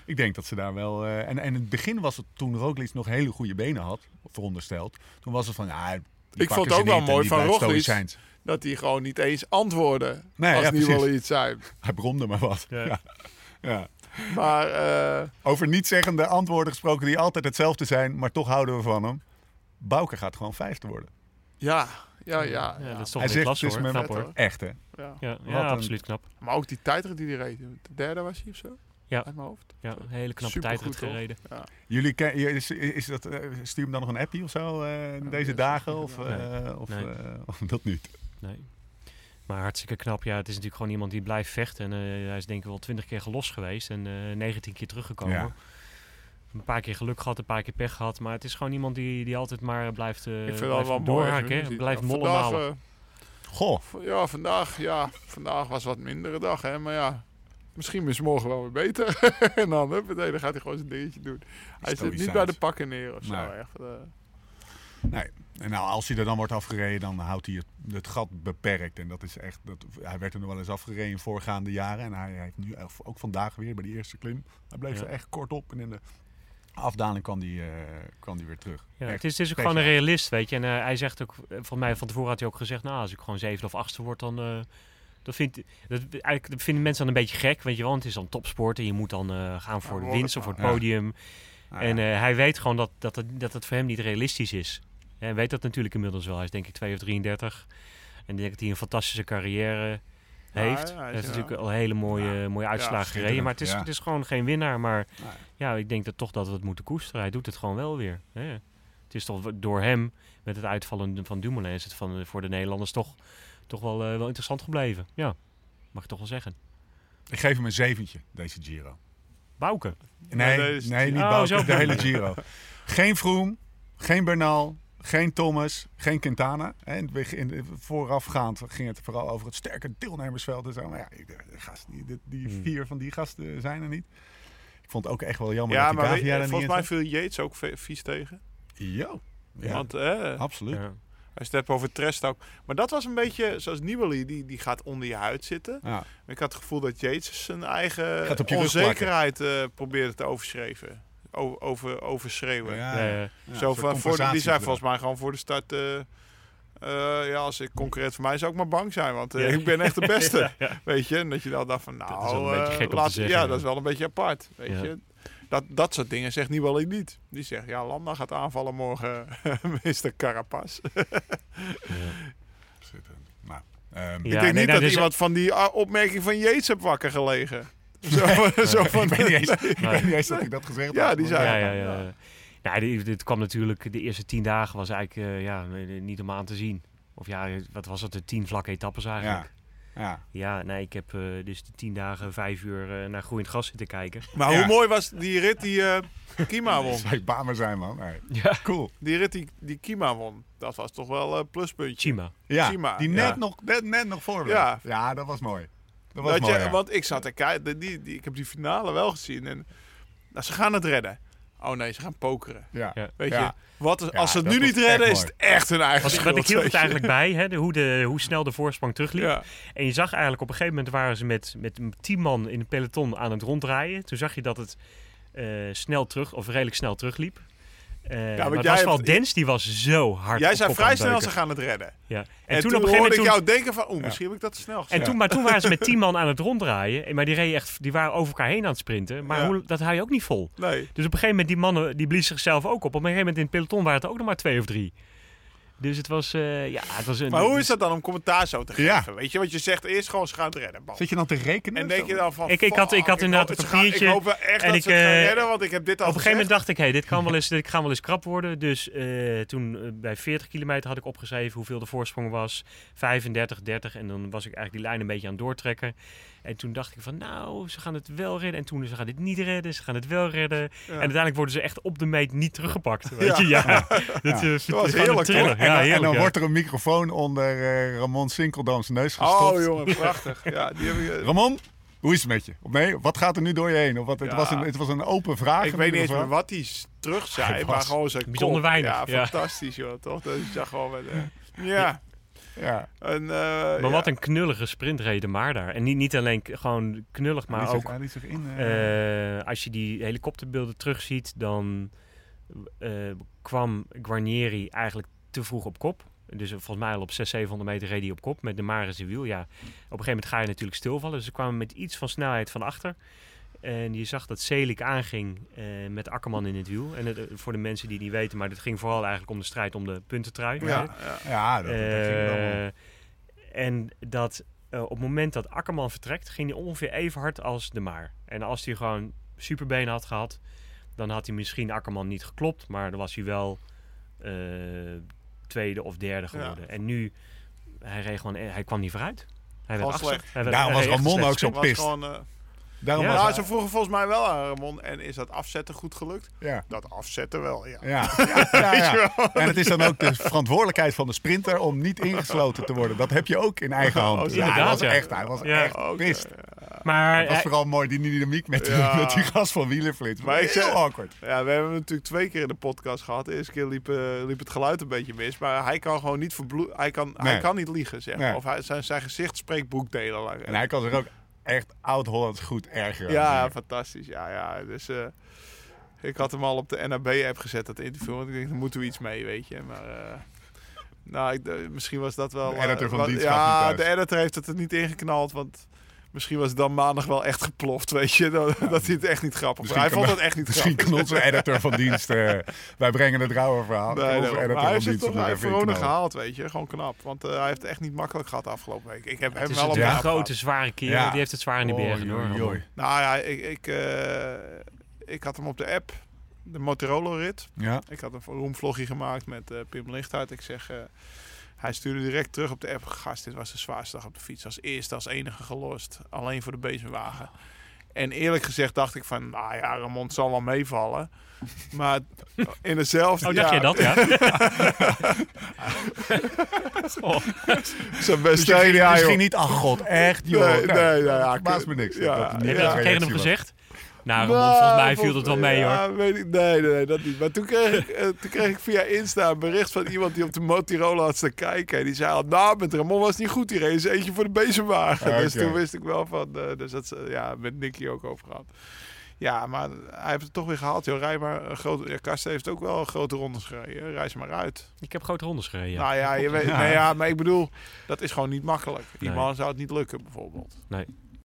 Ik denk dat ze daar wel... eh, en, en in het begin was het toen Roglic nog hele goede benen had, verondersteld. Toen was het van, ja, Ik vond het ook wel mooi van Roglic. Dat hij gewoon niet eens antwoordde Nee, als ja, wel iets zijn. Hij bromde maar wat. Ja. Ja. Ja. Maar eh, Over niet-zeggende antwoorden gesproken die altijd hetzelfde zijn, maar toch houden we van hem. Bouke gaat gewoon vijfde worden. ja, ja, ja. Ja, ja. dat is toch Hij zegt, mijn Knap hoor. Echt, hè? Ja. Ja, ja een- absoluut knap. Maar ook die tijdrit die hij reed. De derde was hij of zo? Ja. Uit mijn hoofd. Ja, een hele knappe tijdrit toch? gereden. Jullie ken, is, is dat, eh, stuur hem dan nog een appie of zo eh, in deze dagen? Of, eh, of, Nee. eh, of dat niet? Nee. Maar hartstikke knap. Ja, het is natuurlijk gewoon iemand die blijft vechten. En eh, hij is denk ik wel twintig keer gelost geweest. En eh 19 keer teruggekomen. Een paar keer geluk gehad, een paar keer pech gehad. Maar het is gewoon iemand die, die altijd maar blijft, eh Ik vind dat blijft wel mooi. doorhaken. hè. Blijft Ja, mollen vandaag, malen. eh, Goh, ja, vandaag, ja, vandaag was wat mindere dag, hè. Maar ja, misschien is morgen wel weer beter. [laughs] en dan, huppatee, dan gaat hij gewoon zijn dingetje doen. Hij zit niet bij de pakken neer of zo. Nee. Echt, eh. nee. En nou, als hij er dan wordt afgereden, dan houdt hij het, het gat beperkt. En dat is echt, dat, hij werd er nog wel eens afgereden in voorgaande jaren. En hij heeft nu ook vandaag weer bij die eerste klim. Hij bleef Ja. er echt kort op. En in de afdaling kwam hij, eh, kwam hij weer terug. Ja, het is, het is ook gewoon een realist, weet je. En eh, hij zegt ook, eh, van mij van tevoren had hij ook gezegd, nou, als ik gewoon zevende of achtste word, dan... eh, dat, vindt, dat, eigenlijk, dat vinden mensen dan een beetje gek, weet je wel. Want het is dan topsport en je moet dan eh, gaan voor de winst of voor het podium. En eh, hij weet gewoon dat, dat, het, dat het voor hem niet realistisch is. En hij weet dat natuurlijk inmiddels wel. Hij is denk ik 2 of 33. En ik denk dat hij een fantastische carrière heeft. hij hij is, heeft natuurlijk al hele mooie, mooie uitslagen gereden. Maar het is, het is gewoon geen winnaar. Maar Nee. ja, ik denk dat toch dat we het moeten koesteren. Hij doet het gewoon wel weer. Hè. Het is toch door hem, met het uitvallen van Dumoulin, is het van, voor de Nederlanders toch, toch wel, eh, wel interessant gebleven. Ja, mag ik toch wel zeggen. Ik geef hem een zeventje, deze Giro. Bouke. Nee, Nee, nee, niet Oh, Bouke, zo de hele. Giro. [laughs] Geen Froome, geen Bernal, geen Thomas, geen Quintana. Hè, In het begin, voorafgaand ging het vooral over het sterke deelnemersveld en zo. Maar ja, de gasten, die, die- die Hmm. vier van die gasten zijn er niet. Ik vond het ook echt wel jammer Ja, dat die maar weet je, volgens mij viel Yates ook vies tegen. Jo. Ja, Want eh, absoluut. Ja. hij stept over Trest ook. Maar dat was een beetje zoals Nibali, die, die gaat onder je huid zitten. Ja. Ik had het gevoel dat Yates zijn eigen je onzekerheid eh, probeerde te overschreven. Over, overschreeuwen. Ja, Ja, ja. ja. Ja, Zo van, voor de, die compensatiegedrag. volgens mij gewoon voor de start... eh, eh, ja, als ik concurrent voor mij zou ik maar bang zijn, want eh, Ja. ik ben echt de [laughs] beste. Ja, ja. Weet je, en dat je dan dacht van, nou, Dat is wel een beetje gek om te laat- zeggen, Ja, dat is wel een beetje apart, weet Ja. je. Dat, dat soort dingen zegt Nibali niet. Die zegt, ja, Landa gaat aanvallen morgen, [laughs] Mr. Carapaz. [laughs] Schitterend. Nou, ehm, Ja, ik nee, denk niet nou, dat dus- iemand van die ah, opmerking van Yates heb wakker gelegen. [laughs] Zo, zo van, ik weet niet eens, [laughs] ik weet niet eens dat ik dat gezegd Ja, had. die zei- Ja, ja, Ja. ja. Nou, dit, dit kwam natuurlijk, de eerste tien dagen was eigenlijk eh, ja, niet om aan te zien. Of ja, wat was het, de tien vlakke etappes eigenlijk. Ja. Ja, nee, ik heb eh, dus de tien dagen vijf uur eh, naar groeiend gras zitten kijken. Maar Ja. hoe mooi was die rit die eh, Kima [laughs] won? Zou ik bamer zijn, man. Nee. Ja. Cool. Die rit die, die Kima won, dat was toch wel een pluspuntje. Chima. Ja, Chima, die ja. net, nog, net, net nog voor. Ja. ja, dat was mooi. Dat was Dat mooi, je, ja. Want ik zat te kijken, die, die, ik heb die finale wel gezien. En nou, ze gaan het redden. Oh nee, ze gaan pokeren. Ja. Weet Ja. je, wat, als ze het nu niet redden, is het echt hun eigen schuld. wat ik hield het eigenlijk bij, hè, de, hoe, de, hoe snel de voorsprong terugliep. Ja. En je zag eigenlijk op een gegeven moment waren ze met, met tien man in een peloton aan het ronddraaien. Toen zag je dat het eh, snel terug, of redelijk snel terugliep. Eh maar want het jij was wel hebt- Dens, die was zo hard Jij zei vrij snel, ze gaan het redden. Ja. En, En, toen, toen, op een gegeven moment... ik toen- jou denken van, oeh, misschien heb ik dat te snel gezegd. En toen, maar toen waren ze met [laughs] tien man aan het ronddraaien. En- Maar die, reden echt, die waren over elkaar heen aan het sprinten. Maar Ja. hoe, dat hou je ook niet vol. Nee. Dus op een gegeven moment, die mannen die bliezen zichzelf ook op. Op een gegeven moment in het peloton waren het ook nog maar twee of drie. Dus het was, eh, ja, het was een... Maar hoe is dat dan om commentaar zo te Ja. geven? Weet je, wat je zegt eerst gewoon, ze gaan het redden. Bam. Zit je dan te rekenen? En denk je dan van, Ik- ik had- ik had inderdaad hoop- een gaan- papiertje Ik hoop wel echt en dat ik, ze het gaan eh, redden, want ik heb dit al Op een gegeven moment dacht ik, hey, dit, kan wel eens, dit kan wel eens krap worden. Dus eh, toen bij 40 kilometer had ik opgeschreven hoeveel de voorsprong was. 35, 30. En dan was ik eigenlijk die lijn een beetje aan het doortrekken. En toen dacht ik van, nou, ze gaan het wel redden. En toen, ze gaan dit niet redden, ze gaan het wel redden. En uiteindelijk worden ze echt op de meet niet teruggepakt. Weet Ja. je, ja. [laughs] Dat, eh, was gewoon een heerlijk. En, Ja, dan- heerlijk, en dan ja. wordt er een microfoon onder eh, Ramon Sinkeldams neus gestopt. Oh jongen, prachtig. Ja, die heb ik, Ramon, hoe is het met je? Of nee, wat gaat er nu door je heen? Of wat, het, Ja. was een, het was een open vraag. ik weet niet eens meer wat hij terug zei, Hij maar was gewoon zijn bijzonder kop. weinig, Ja, ja. fantastisch joh, toch? Dat is ja gewoon met, eh, ja. Ja. En, eh, Maar ja. wat een knullige sprintreden maar daar. En niet, niet alleen gewoon knullig, maar ook... zich- hij liet zich in. eh, Eh, als je die helikopterbeelden terugziet, dan eh, kwam Guarnieri eigenlijk te vroeg op kop. Dus volgens mij al op 600, 700 meter reed hij op kop met de Maris de wiel. Ja, op een gegeven moment ga je natuurlijk stilvallen. Dus ze kwamen met iets van snelheid van achter. En je zag dat Selik aanging eh, met Akkerman in het wiel. En het, eh, voor de mensen die het niet weten, maar het ging vooral eigenlijk om de strijd om de puntentrui. Ja, ja. Ja, dat, dat ging wel. Eh, en dat op het moment dat Akkerman vertrekt, ging hij ongeveer even hard als de Maar. En als hij gewoon superbeen had gehad, dan had hij misschien Akkerman niet geklopt, maar dan was hij wel eh, tweede of derde geworden. En nu, hij, reed gewoon, hij kwam niet vooruit. Hij werd. Hij werd- Daarom hij was Ramon ook zo was pist. Eh, Daarom Ja. was ja, ze vroegen volgens mij wel aan Ramon. En is dat afzetten goed gelukt? ja. Dat afzetten wel, ja. Ja, [laughs] ja, ja, ja. En het is dan ook de verantwoordelijkheid van de sprinter om niet ingesloten te worden. Dat heb je ook in eigen hand. [laughs] Oh, Ja, hij inderdaad, was ja. echt, hij was Ja. echt pist. Maar Het was hij- vooral mooi, die dynamiek met, Ja. met die gast van Wielerflits. Maar ik Heel zeg- awkward. Ja, we hebben hem natuurlijk twee keer in de podcast gehad. De eerste keer liep, eh, liep het geluid een beetje mis. Maar hij kan gewoon niet verbloeden. Hij kan, hij kan niet liegen, zeg maar. Nee. Of hij, zijn, zijn gezicht spreekt boekdelen. En hij kan zich ook echt oud-Hollands goed ergeren. Ja, fantastisch. Ja, ja. Dus eh, ik had hem al op de NAB-app gezet, dat interview. Want ik denk, daar moeten we iets mee, weet je. Maar eh, nou, ik, eh, misschien was dat wel... De editor van wat- dienst gaf Ja, niet de editor heeft het er niet ingeknald, want... Misschien was het dan maandag wel echt geploft, weet je. Dat, dat hij het echt niet grappig vond. Misschien Hij vond het echt niet Misschien grappig. kan onze editor van dienst... eh, wij brengen het rauwe verhaal. Nee, editor maar hij heeft het toch er hij inknallen. gehaald, weet je. Gewoon knap. Want eh, hij heeft het echt niet makkelijk gehad de afgelopen week. Ik heb het hem wel op een Ja? grote, zware. Ja. Die heeft het zwaar in de bergen. hoor. Nou ja, ik, ik, eh, ik had hem op de app. De Motorola-rit. Ja, Ik had een roomvlogje gemaakt met eh, Pim Lichthart. Ik zeg... hij stuurde direct terug op de app. Gast, dit was de zwaarste dag op de fiets. Als eerste, als enige gelost. Alleen voor de bezemwagen. En eerlijk gezegd dacht ik van... Nou ja, Ramon zal wel meevallen. Maar in dezelfde... Oh, dacht ja, jij dat, ja? oh, Zijn beste je ging, idee, dus joh. ging niet, ach god, echt joh. Nee, nee, ja, ik- me niks. ja, heb je dat tegen hem gezegd? Nou, Nou, volgens mij viel het volgens- wel mee, hoor. ja, weet ik, nee, nee, nee, dat niet. Maar toen kreeg, ik, eh, toen kreeg ik via Insta een bericht van iemand die op de Motorola had staan kijken. En die zei al, nou, met Ramon was het niet goed. Die reed eens eentje voor de bezemwagen. Ah, Dus toen wist ik wel van, eh, dus dat eh, ja, met Nicky ook over gehad. Ja, maar hij heeft het toch weer gehaald. Joh. Rij maar een grote, ja, Karsten heeft ook wel grote rondes gereden. Reis maar uit. Ik heb grote rondes gereden. Nou ja, je [laughs] weet, Ja. nee, ja, maar ik bedoel, dat is gewoon niet makkelijk. Die Nee. man zou het niet lukken, bijvoorbeeld. Nee.